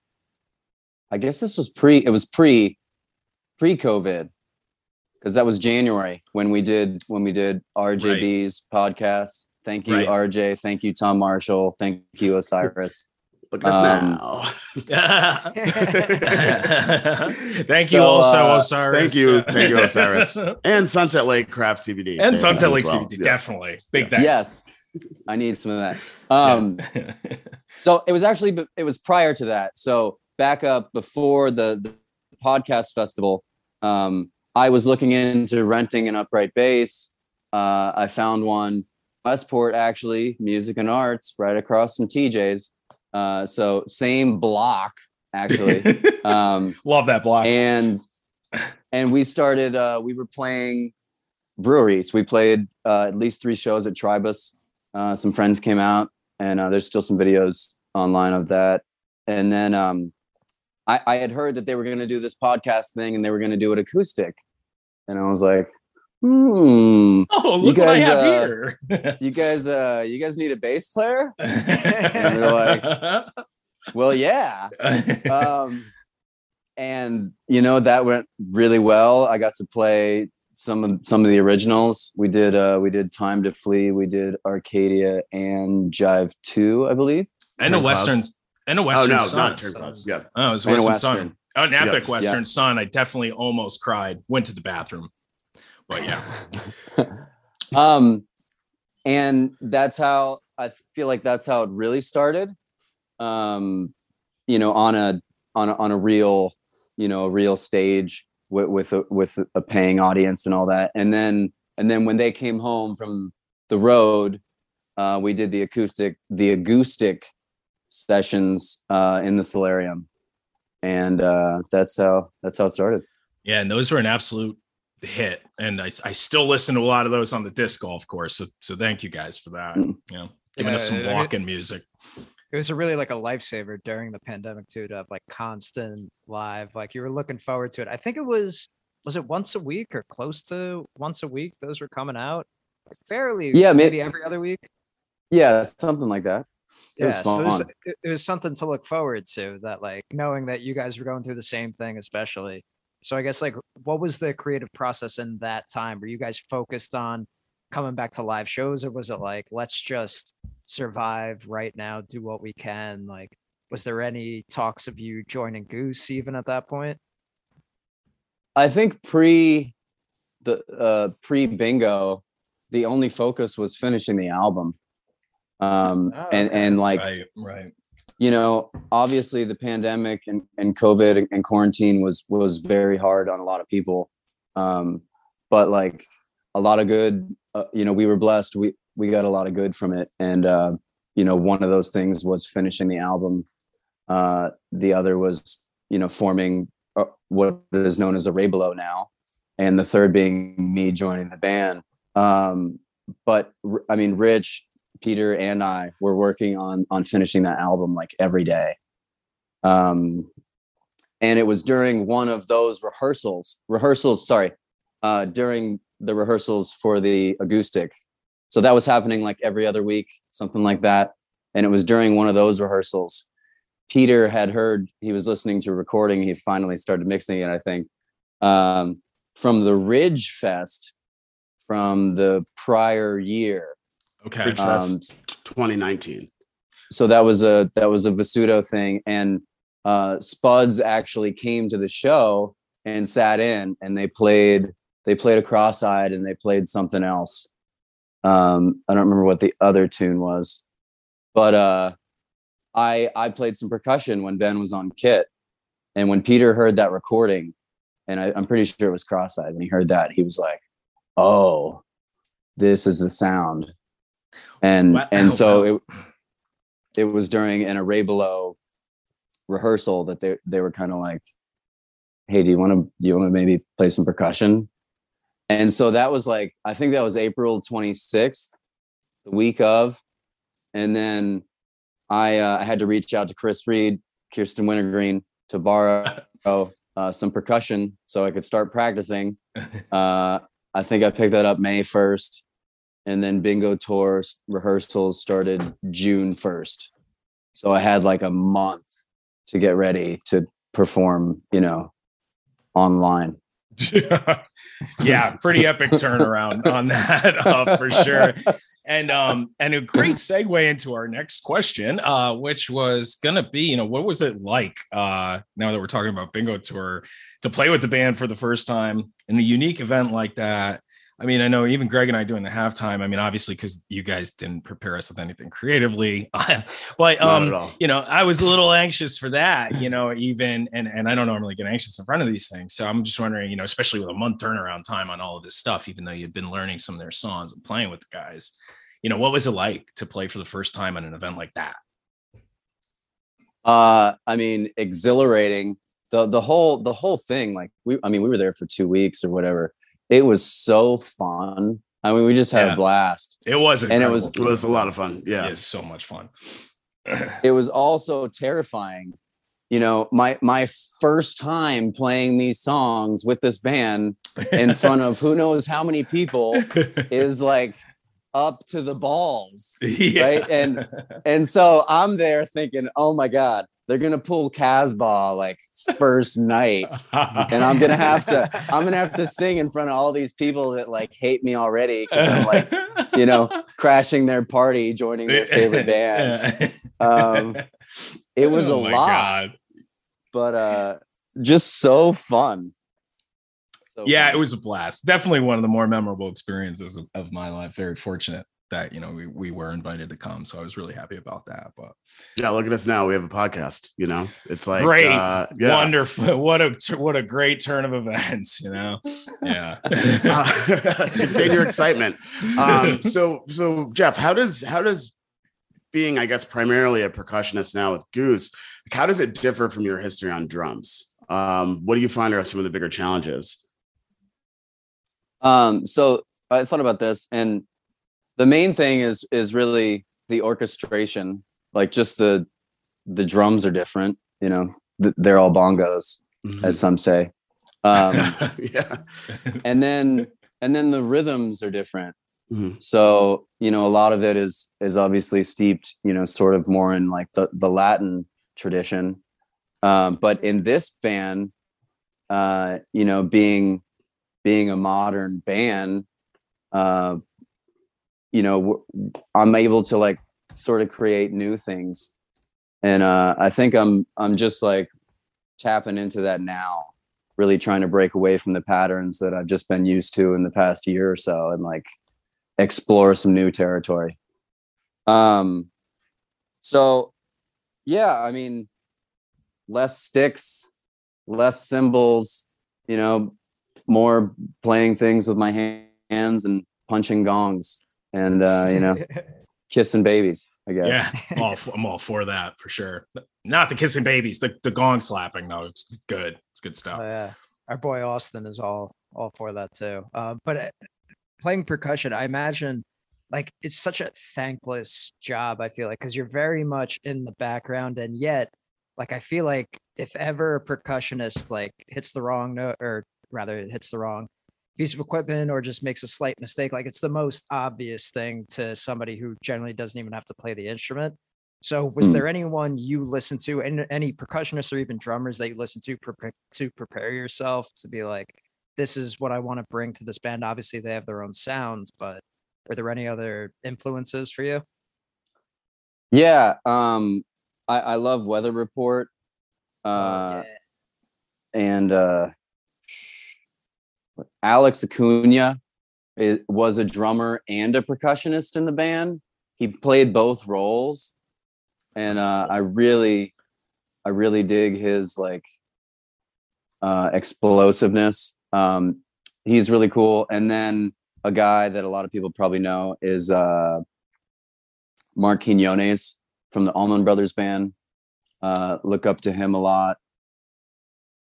I guess this was pre. It was pre pre COVID. Because that was January when we did when we did RJ Bee's podcast. Thank you, Right. RJ. Thank you, Tom Marshall. Thank you, Osiris. Look at us Um, now. Thank you also, uh, Osiris. Thank you, thank you, Osiris, and Sunset Lake Craft CBD and Sunset Lake as well. CBD, Yes. definitely. Big thanks. Yes, I need some of that. Um, so it was actually it was prior to that. So back up before the, the podcast festival, um, I was looking into renting an upright bass. Uh, I found one Westport actually, music and arts, right across from TJ's. Uh, so same block actually. um, Love that block. and and we started uh we were playing breweries we played uh at least three shows at tribus uh some friends came out and uh, there's still some videos online of that and then um i i had heard that they were going to do this podcast thing and they were going to do it acoustic and i was like hmm oh, look what I guys, have uh, here. you guys uh you guys need a bass player we're well yeah um and you know that went really well i got to play some of some of the originals we did uh we did time to flee we did arcadia and jive 2 i believe and a Turn Clouds. western and a Western. Oh no, it's sun. not Turn Clouds. Yeah. Oh, it was And a Western, Sun. Western. Oh, an epic Yeah. Western Sun. I definitely almost cried. Went to the bathroom. But yeah. um and that's how i feel like that's how it really started um you know on a on a, on a real you know a real stage with with a, with a paying audience and all that and then and then when they came home from the road uh we did the acoustic the acoustic sessions uh in the solarium and uh that's how that's how it started Yeah, and those were an absolute hit. And I, I still listen to a lot of those on the disc golf course. So so thank you guys for that. Mm. You know, giving us Yeah, some it- walking music. it was a really like a lifesaver during the pandemic too to have like constant live like you were looking forward to it i think it was was it once a week or close to once a week those were coming out fairly Yeah, may- maybe every other week yeah something like that It was yeah so it was, it was something to look forward to that like knowing that you guys were going through the same thing especially. So i guess like what was the creative process in that time? Were you guys focused on coming back to live shows or was it like let's just survive right now do what we can like was there any talks of you joining goose even at that point? I think pre the uh pre bingo, the only focus was finishing the album. Um Oh, and and like right, right. you know, obviously the pandemic and, and COVID and, and quarantine was was very hard on a lot of people. Um but like a lot of good uh, you know, we were blessed. We we got a lot of good from it and uh you know, one of those things was finishing the album. Uh the other was, you know, forming uh, what is known as Arevalo now, and the third being me joining the band. Um, but i mean, Rich, Peter, and I were working on on finishing that album like every day. Um, and it was during one of those rehearsals, rehearsals. Sorry, uh, during the rehearsals for the acoustic. So that was happening like every other week, something like that. And it was during one of those rehearsals Peter had heard he was listening to recording. He finally started mixing it, I think, um, from the Ridge Fest from the prior year. Okay. Um, 2019. so that was a that was a Vasudo thing, and uh, Spuds actually came to the show and sat in, and they played they played a cross-eyed, and they played something else. Um, I don't remember what the other tune was, but uh, I I played some percussion when Ben was on kit, and when Peter heard that recording, and I, I'm pretty sure it was cross-eyed. When he heard that, he was like, "Oh, this is the sound," and Wow. and so it it was during an Arevalo rehearsal that they they were kind of like, "Hey, do you want to you want to maybe play some percussion?" And so that was like I think that was April 26th, the week of, and then I uh, I had to reach out to Chris Reed, Kirsten Wintergreen to borrow uh, some percussion so I could start practicing. Uh, I think I picked that up May 1st, and then bingo tour rehearsals started June 1st. So I had like a month to get ready to perform, you know, online. yeah, pretty epic turnaround on that uh, for sure. And um and a great segue into our next question, uh, which was gonna be, you know, what was it like uh now that we're talking about bingo tour to play with the band for the first time in a unique event like that? I mean, I know even Greg and I doing the halftime. I mean, obviously, because you guys didn't prepare us with anything creatively, but um, you know, I was a little anxious for that. You know, even and and I don't normally get anxious in front of these things, so I'm just wondering, you know, especially with a month turnaround time on all of this stuff, even though you've been learning some of their songs and playing with the guys, you know, what was it like to play for the first time at an event like that? Uh, I mean, exhilarating. the the whole The whole thing, like we, I mean, we were there for two weeks or whatever it was so fun. I mean, we just had yeah. a blast. It was, and it was it was a lot of fun. Yeah, it's so much fun. it was also terrifying. You know, my my first time playing these songs with this band in front of who knows how many people is like up to the balls, yeah. right? And and so I'm there thinking, oh my god, they're gonna pull Casbah like first night, and I'm gonna have to I'm gonna have to sing in front of all these people that like hate me already because I'm like you know crashing their party, joining their favorite band. Um, it was oh a lot, God. but uh, just so fun. So yeah, fun. it was a blast. Definitely one of the more memorable experiences of, of my life. Very fortunate that you know we, we were invited to come so i was really happy about that but yeah look at us now we have a podcast you know? It's like great. uh, yeah. wonderful. What a what a great turn of events you know? Yeah. Uh, contain your excitement. Um so so jeff how does how does being i guess primarily a percussionist now with goose how does it differ from your history on drums? Um what do you find are some of the bigger challenges? Um so i thought about this and the main thing is is really the orchestration. Like just the the drums are different you know? They're all bongos mm-hmm. as some say. Um yeah. and then and then the rhythms are different. Mm-hmm. so you know a lot of it is is obviously steeped you know sort of more in like the the latin tradition. Um but in this band uh you know being being a modern band uh you know i'm able to like sort of create new things. And uh i think i'm i'm just like tapping into that now really trying to break away from the patterns that i've just been used to in the past year or so and like explore some new territory. Um so yeah i mean less sticks less cymbals you know more playing things with my hands and punching gongs and uh, you know, kissing babies. I guess. Yeah, I'm all, for, I'm all for that for sure. Not the kissing babies, the the gong slapping though. It's good. It's good stuff. Oh, yeah, our boy Austin is all all for that too. Uh, but uh, playing percussion, I imagine like it's such a thankless job. I feel like because you're very much in the background, and yet, like I feel like if ever a percussionist like hits the wrong note, or rather hits the wrong piece of equipment or just makes a slight mistake like it's the most obvious thing to somebody who generally doesn't even have to play the instrument so was mm. there anyone you listen to and any percussionists or even drummers that you listen to pre- to prepare yourself to be like this is what i want to bring to this band obviously they have their own sounds but are there any other influences for you yeah um i i love weather report oh, uh oh, yeah. and uh Alex Acuna was a drummer and a percussionist in the band. He played both roles, and uh, I really, I really dig his like uh, explosiveness. Um, he's really cool. And then a guy that a lot of people probably know is uh, Marc Quinones from the Allman Brothers Band. Uh, look up to him a lot.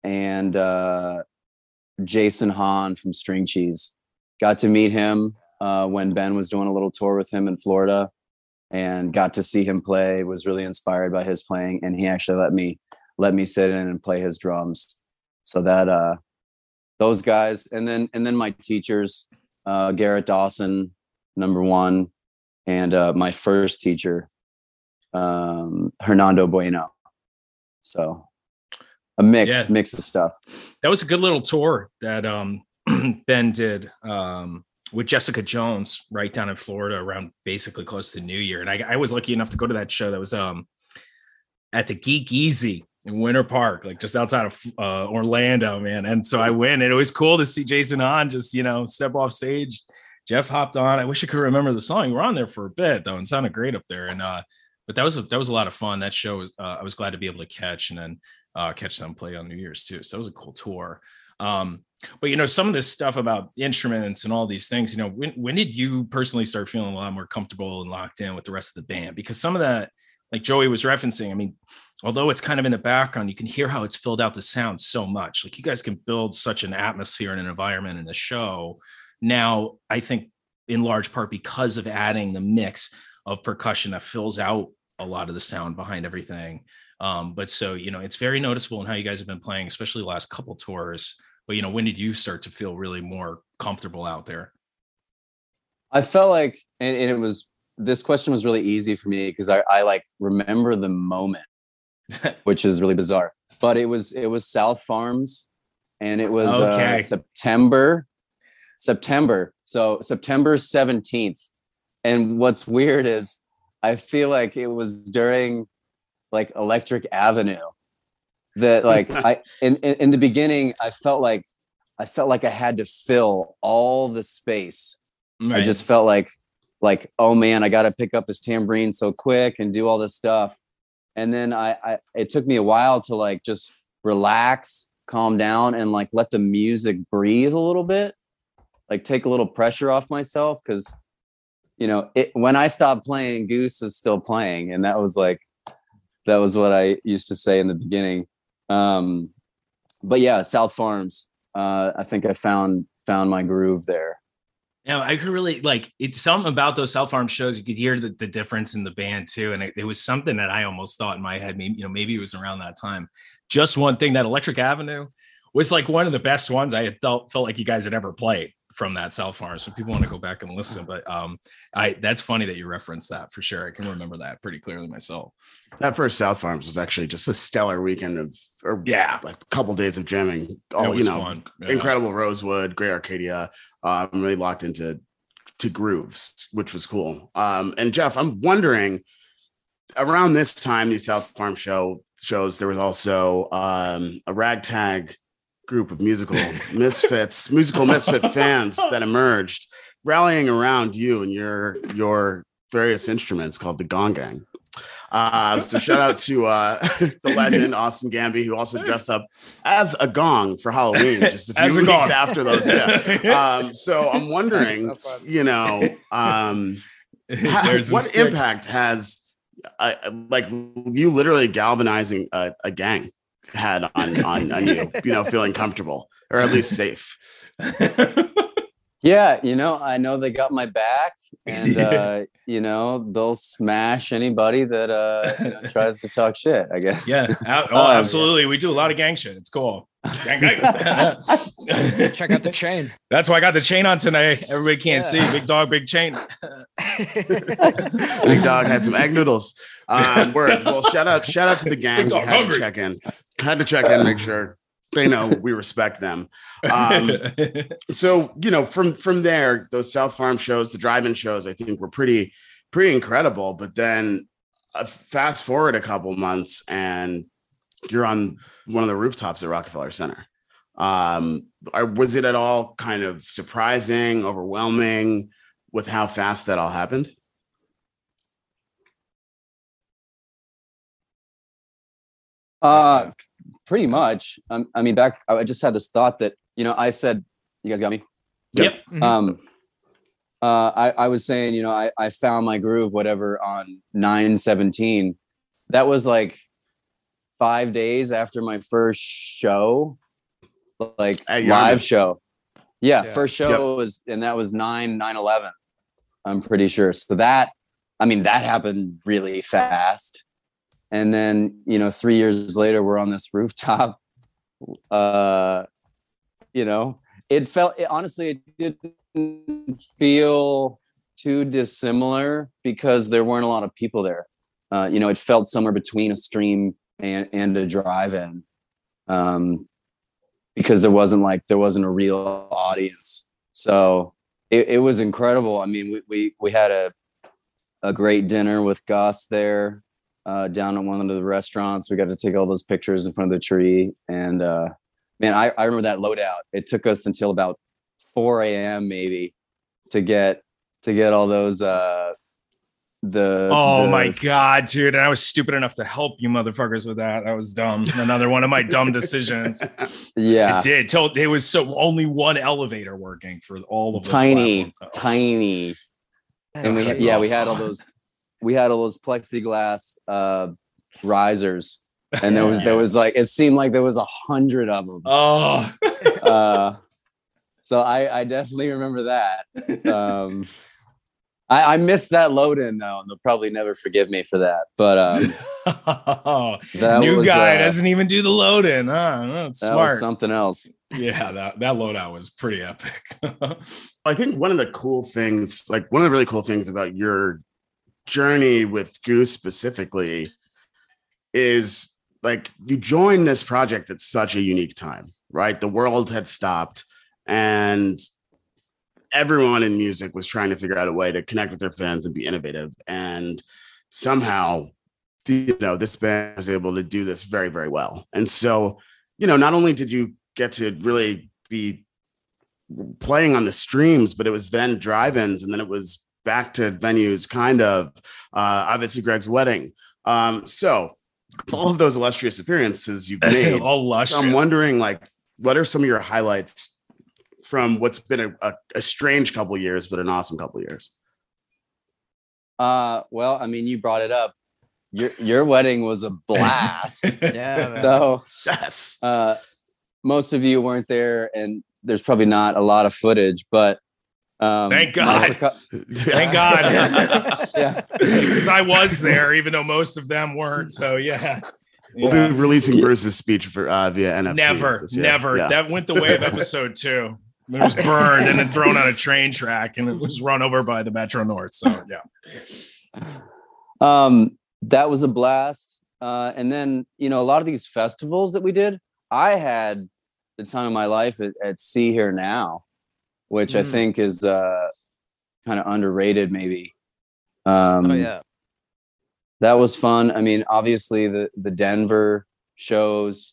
And uh, Jason Hann from String Cheese. Got to meet him uh, when Ben was doing a little tour with him in Florida, and got to see him play. Was really inspired by his playing, and he actually let me let me sit in and play his drums. So that uh, those guys, and then and then my teachers, uh, Garrett Dawson, number one, and uh, my first teacher, um, Hernando Bueno. So a mix Yeah. mix of stuff. that was a good little tour that um Ben did um with Jessica Jones right down in Florida around basically close to New Year. And I, I was lucky enough to go to that show that was um at the Geek Easy in Winter Park, like just outside of uh, Orlando, man. And so I went, and it was cool to see Jason on just you know step off stage. Jeff hopped on. I wish I could remember the song. We were on there for a bit though, and sounded great up there. And uh, but that was a, that was a lot of fun. That show was uh, I was glad to be able to catch and then uh, catch them play on New Year's too. So that was a cool tour. Um, but you know, some of this stuff about instruments and all these things, you know, when when did you personally start feeling a lot more comfortable and locked in with the rest of the band? Because some of that, like Joey was referencing, I mean, although it's kind of in the background, you can hear how it's filled out the sound so much. Like you guys can build such an atmosphere and an environment in the show. Now, I think in large part because of adding the mix of percussion that fills out a lot of the sound behind everything. Um, but so you know, it's very noticeable in how you guys have been playing, especially the last couple tours. But you know, when did you start to feel really more comfortable out there? I felt like, and, and it was this question was really easy for me because I, I like remember the moment, which is really bizarre. But it was it was South Farms, and it was Okay. uh, September, September. So September seventeenth. And what's weird is I feel like it was during like Electric Avenue that like I in, in in the beginning I felt like I felt like I had to fill all the space I just felt like like oh man, I got to pick up this tambourine so quick and do all this stuff. And then I, I it took me a while to like just relax, calm down and like let the music breathe a little bit. Like take a little pressure off myself cuz you know, it when I stopped playing Goose is still playing and that was like that was what I used to say in the beginning. Um but yeah, South Farms. Uh I think I found found my groove there. Now I could really like it's something about those South Farm shows. You could hear the, the difference in the band too, and it, it was something that I almost thought in my head. Maybe you know, maybe it was around that time. Just one thing that Electric Avenue was like one of the best ones I had felt felt like you guys had ever played from that South Farm. So people want to go back and listen, but um, I that's funny that you referenced that for sure. I can remember that pretty clearly myself. That first South Farms was actually just a stellar weekend of, or Yeah, like a couple days of jamming. All you know, fun. Yeah. incredible Rosewood, Great Arcadia. Uh, I'm really locked into to grooves, which was cool. Um, and Jeff, I'm wondering around this time, these South Farm show shows, there was also um, a ragtag group of musical misfits, musical misfit fans that emerged, rallying around you and your your various instruments called the Gong Gang. Uh, so shout out to uh, the legend Austin Gamby, who also dressed up as a gong for Halloween just a few a weeks gong. after those. Yeah. Um, so I'm wondering, you know, um, ha- what impact has uh, like you literally galvanizing a, a gang had on, on on you, you know, feeling comfortable or at least safe. Yeah, you know, I know they got my back, and Yeah. uh, you know they'll smash anybody that uh, you know, tries to talk shit. I guess. yeah. Oh, Um, absolutely. We do a lot of gang shit. It's cool. Gang, gang. Check out the chain. That's why I got the chain on tonight. Everybody can't Yeah. see. Big dog, big chain. Big dog had some egg noodles. Um, word. Well, shout out, shout out to the gang. Big dog We had hungry. to check in. Had to check in, and make sure they know we respect them. Um, so you know, from from there, those South Farm shows, the drive-in shows, I think were pretty pretty incredible. But then, uh, fast forward a couple months, and you're on one of the rooftops at Rockefeller Center. Um, or was it at all kind of surprising, overwhelming with how fast that all happened? Uh, pretty much. Um, I mean, back. I just had this thought that you know, I said, "You guys got me." yep. Mhm. Um, uh, I, I was saying, you know, I, I found my groove, whatever, on nine seventeen. That was like five days after my first show, like live show. Yeah, Yeah. first show was, and that was nine nine eleven. I'm pretty sure. So that, I mean, that happened really fast. And then, you know, three years later, we're on this rooftop. Uh, you know, it felt it, honestly it didn't feel too dissimilar because there weren't a lot of people there uh, you know it felt somewhere between a stream and, and a drive-in um, because there wasn't like there wasn't a real audience. So it, it was incredible. I mean, we we we had a a great dinner with Gus there uh, down at one of the restaurants. We got to take all those pictures in front of the tree, and uh, man, I, I remember that loadout. It took us until about 4 a.m. maybe to get to get all those uh the Oh the my god, dude! And I was stupid enough to help you motherfuckers with that. That was dumb. Another one of my dumb decisions. yeah It did. Till it was so only one elevator working for all of those tiny tiny and we That's yeah we had all those we had all those plexiglass uh risers and there was there was like it seemed like there was a hundred of them Oh, uh so i i definitely remember that um I, I missed that load in though, and they'll probably never forgive me for that. But um, that new was, guy uh, doesn't even do the load in. Huh? That's that was smart. something else. yeah, that that loadout was pretty epic. I think one of the cool things, like one of the really cool things about your journey with Goose specifically, is like you joined this project at such a unique time, right? The world had stopped and everyone in music was trying to figure out a way to connect with their fans and be innovative. And somehow, you know, this band was able to do this very, very well. And so, you know, not only did you get to really be playing on the streams, but it was then drive-ins, and then it was back to venues, kind of. Uh, obviously, Greg's wedding. Um, so all of those illustrious appearances you've made, All so lustrous. I'm wondering, like, what are some of your highlights from what's been a, a, a strange couple years, but an awesome couple years? Uh, well, I mean, you brought it up. Your your wedding was a blast. Yeah, man. so Yes. uh, most of you weren't there, and there's probably not a lot of footage, but um, Thank God. percu- Thank God. yeah, because I was there, even though most of them weren't. So yeah. We'll Yeah. be releasing Bruce's speech for uh, via NFT. Never, never. Yeah. That went the way of episode two. It was burned and then thrown on a train track and it was run over by the Metro North. So yeah. um, that was a blast. Uh, and then you know a lot of these festivals that we did, I had the time of my life at, at Sea.Hear.Now, which I Mm. think is uh, kind of underrated, maybe. Um, oh yeah. that was fun. I mean, obviously the the Denver shows,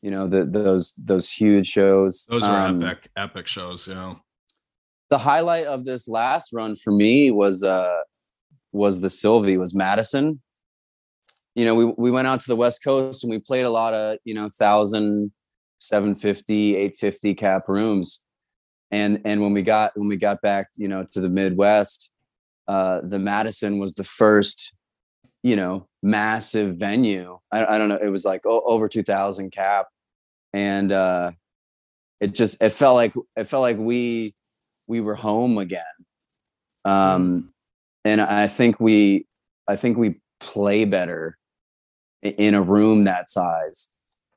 you know, the those those huge shows. Those were Um, epic, epic shows. You know. The highlight of this last run for me was uh was the Sylvee, was Madison. You know, we we went out to the West Coast and we played a lot of, you know, thousand, 750, 850 cap rooms. And and when we got when we got back, you know, to the Midwest, uh the Madison was the first you know massive venue. I, I don't know it was like over 2000 cap. And uh it just it felt like it felt like we we were home again. Um and i think we i think we play better in a room that size.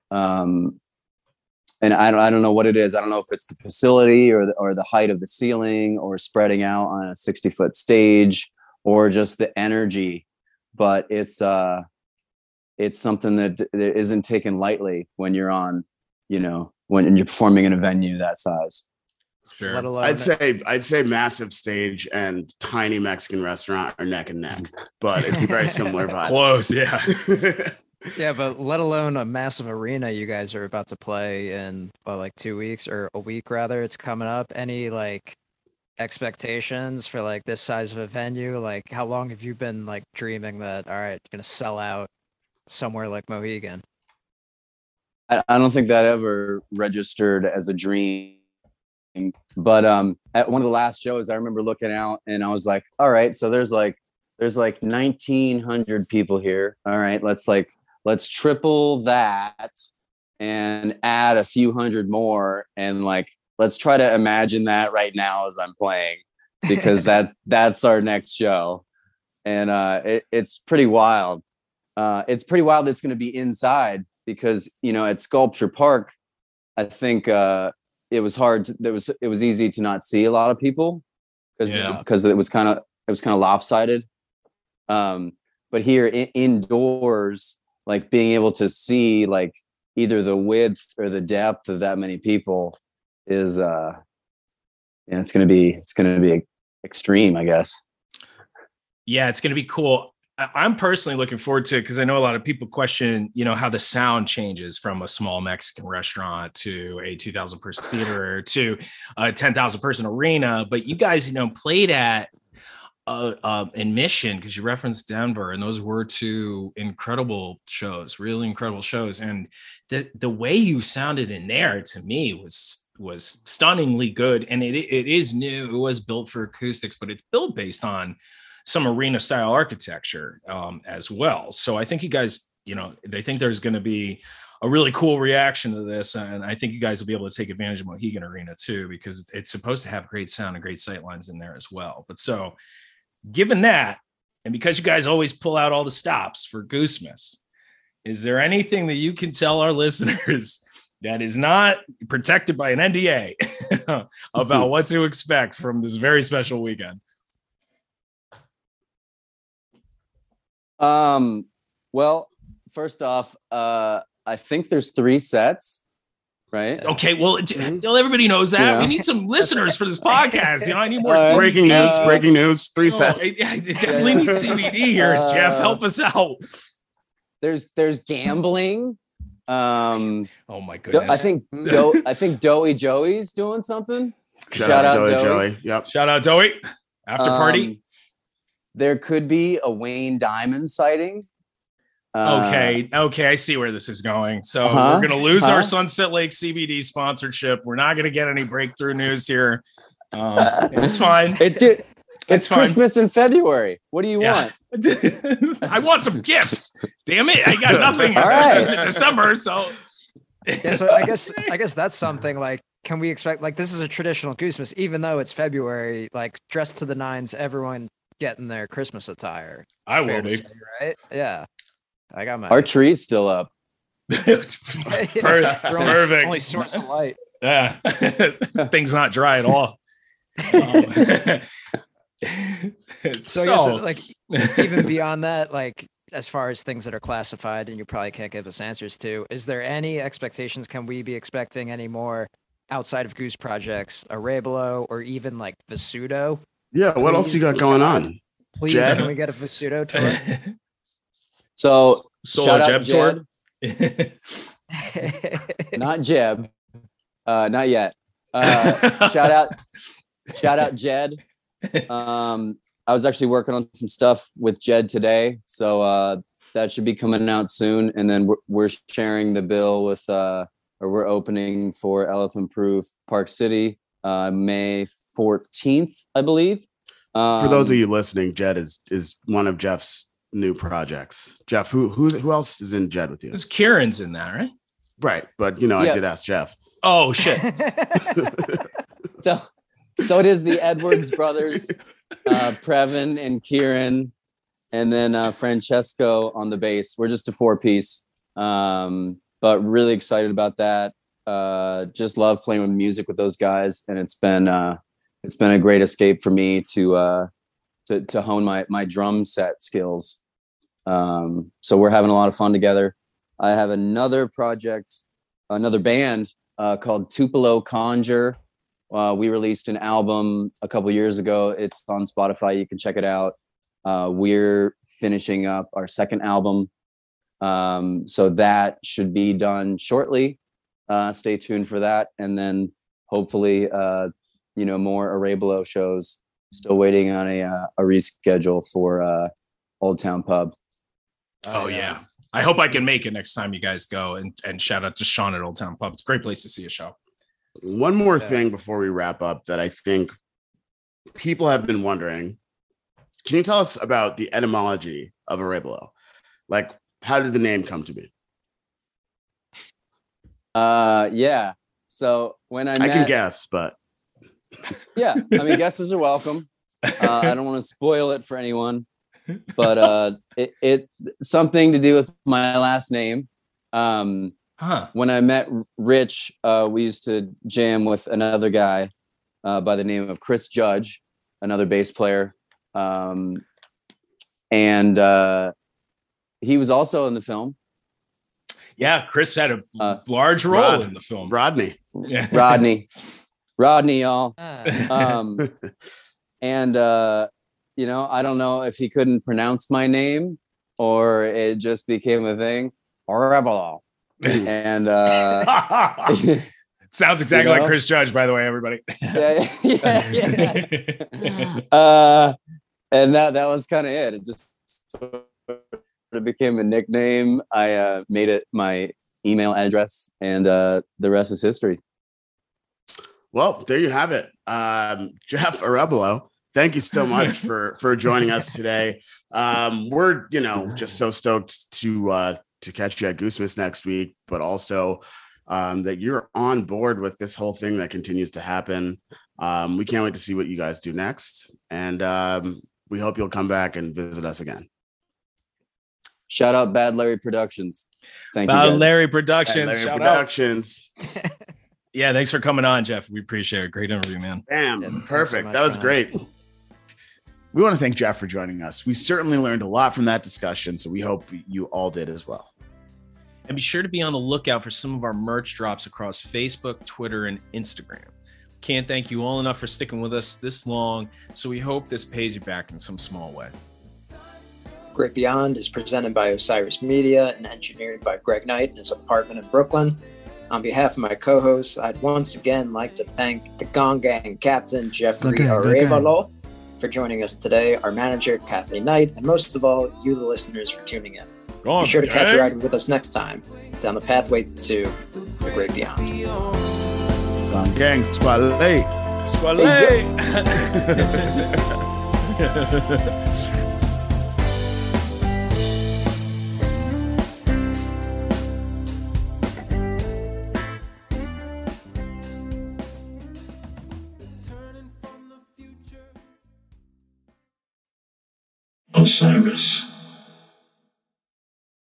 Um and I don't, I don't know what it is. I don't know if it's the facility or the, or the height of the ceiling or spreading out on a 60 foot stage or just the energy but it's uh it's something that, that isn't taken lightly when you're on you know when you're performing in a venue that size Sure. Let alone I'd say I'd say massive stage and tiny Mexican restaurant are neck and neck, but it's a very similar vibe. Close. Yeah. Yeah, but let alone a massive arena you guys are about to play in well, like two weeks or a week rather. It's coming up. Any like expectations for like this size of a venue? Like how long have you been like dreaming that all right, gonna sell out somewhere like Mohegan? I, I don't think that ever registered as a dream but um at one of the last shows i remember looking out and i was like all right so there's like there's like 1900 people here all right let's like let's triple that and add a few hundred more. And like let's try to imagine that right now as i'm playing because that's that's our next show. And uh it, it's pretty wild. Uh it's pretty wild it's going to be inside because you know at sculpture park i think uh it was hard to, there was it was easy to not see a lot of people because Yeah. because it was kind of it was kind of lopsided. Um but here in, indoors like being able to see like either the width or the depth of that many people is uh yeah it's gonna be it's gonna be extreme i guess. Yeah it's gonna be cool. I'm personally looking forward to it because i know a lot of people question you know how the sound changes from a small mexican restaurant to a 2000 person theater to a 10000 person arena but you guys you know played at uh, uh, admission because you referenced Denver, and those were two incredible shows, really incredible shows. And the the way you sounded in there to me was was stunningly good. And it it is new. It was built for acoustics, but it's built based on some arena style architecture um, as well. So I think you guys, you know, they think there's going to be a really cool reaction to this. And I think you guys will be able to take advantage of Mohegan Arena too, because it's supposed to have great sound and great sight lines in there as well. But so given that, and because you guys always pull out all the stops for Goosemas, is there anything that you can tell our listeners that is not protected by an NDA about what to expect from this very special weekend? Um, well, first off, uh, I think there's three sets right? Okay, well, mm-hmm. everybody knows that. Yeah. We need some listeners for this podcast. You know, I need more uh, breaking news. Uh, breaking news. Three oh, sets. I, I definitely need CBD here. Uh, Jeff, help us out. There's there's gambling. Um, oh my goodness. I think Do- I think Doughy Joey's doing something. Shout, Shout out, out Doughy Joey. Yep. Shout out Doughy. After party. Um, there could be a Wayne Diamond sighting. Uh, okay, okay, I see where this is going. So uh-huh, we're gonna lose uh-huh. our Sunset Lake CBD sponsorship. We're not gonna get any breakthrough news here. Um, it's fine. It did. It's, Christmas in February. What do you yeah. want? I want some gifts. Damn it! I got nothing. All Christmas in December, so. yeah, so I guess I guess that's something like can we expect like this is a traditional Christmas, even though it's February, like dressed to the nines, everyone getting their Christmas attire. I will be. Say, right? Yeah. I got my our tree's still up. Perfect. Perfect. Only source of light. Yeah, thing's not dry at all. Um, so, so I guess like even beyond that, like as far as things that are classified and you probably can't give us answers to, is there any expectations? Can we be expecting any more outside of Goose projects, Arevalo, or even like Vasudo? Yeah, what Please, else you got going on? Please, Jed? can we get a Vasudo tour? So solo Jeb tour. not Jeb. Uh, not yet. Uh, shout out, shout out Jed. Um, I was actually working on some stuff with Jed today, so uh, that should be coming out soon. And then we're, we're sharing the bill with, uh, or we're opening for Elephant Proof Park City uh, May 14th, I believe. Um, for those of um, you listening, Jed is is one of Jeff's new projects. Jeff, who who's who else is in Jed with you? There's Kieran's in that, right? Right, but you know, yeah. I did ask Jeff. Oh shit. so so it is the Edwards brothers, uh Previn and Kieran, and then uh Francesco on the bass. We're just a four piece. Um, but really excited about that. Uh just love playing with music with those guys, and it's been uh it's been a great escape for me to uh to to hone my my drum set skills um, so we're having a lot of fun together. I have another project, another band uh, called Tupelo Conjure. Uh, we released an album a couple years ago. It's on Spotify. You can check it out. Uh, we're finishing up our second album. Um, so that should be done shortly. Uh, stay tuned for that. And then hopefully, uh, you know, more Arevalo shows. Still waiting on a, uh, a reschedule for Old Town Pub. Oh, yeah. I hope I can make it next time you guys go and, and shout out to Sean at Old Town Pub. It's a great place to see a show. One more yeah. thing before we wrap up that I think people have been wondering. Can you tell us about the etymology of Arevalo? Like, how did the name come to be? Uh, yeah. So when I, met, I can guess, but yeah, I mean, guesses are welcome. Uh, I don't want to spoil it for anyone but uh, it, it something to do with my last name. Um, huh. When I met Rich, uh, we used to jam with another guy uh, by the name of Chris Judge, another bass player, um, and uh, he was also in the film. Yeah, Chris had a Uh, large role Rod- in the film. Rodney. Yeah. Rodney, Rodney, y'all. Ah, Um, and uh, you know, I don't know if he couldn't pronounce my name or it just became a thing. Rebel. And uh, Sounds exactly You like? Chris Judge, by the way, everybody. yeah, yeah, yeah. uh, and that that was kind of it. It just sort of became a nickname. I uh, made it my email address, and uh, the rest is history. Well, there you have it. Um, Jeff Arevalo, thank you so much for for joining us today. Um, we're you know just so stoked to uh, to catch you at Goosemas next week, but also um, that you're on board with this whole thing that continues to happen. Um, we can't wait to see what you guys do next, and um, we hope you'll come back and visit us again. Shout out Bad Larry Productions. Thank you. About guys. Larry At Productions. Larry shout out. Productions. Yeah, thanks for coming on, Jeff. We appreciate it. Great interview, man. Bam. Yeah, thanks so Perfect. much, that was man. great. We want to thank Jeff for joining us. We certainly learned a lot from that discussion, so we hope you all did as well. And be sure to be on the lookout for some of our merch drops across Facebook, Twitter, and Instagram. Can't thank you all enough for sticking with us this long, so we hope this pays you back in some small way. Great Beyond is presented by Osiris Media and engineered by Greg Knight in his apartment in Brooklyn. On behalf of my co-hosts, I'd once again like to thank the Gong Gang captain Jeffrey The gang, the gang. Arevalo for joining us today, our manager Kathleen Knight, and most of all, you the listeners for tuning in. Go on, Be sure to catch gang. a ride with us next time down the pathway to the Great Beyond. Gong gang, squale. Squale. Osiris.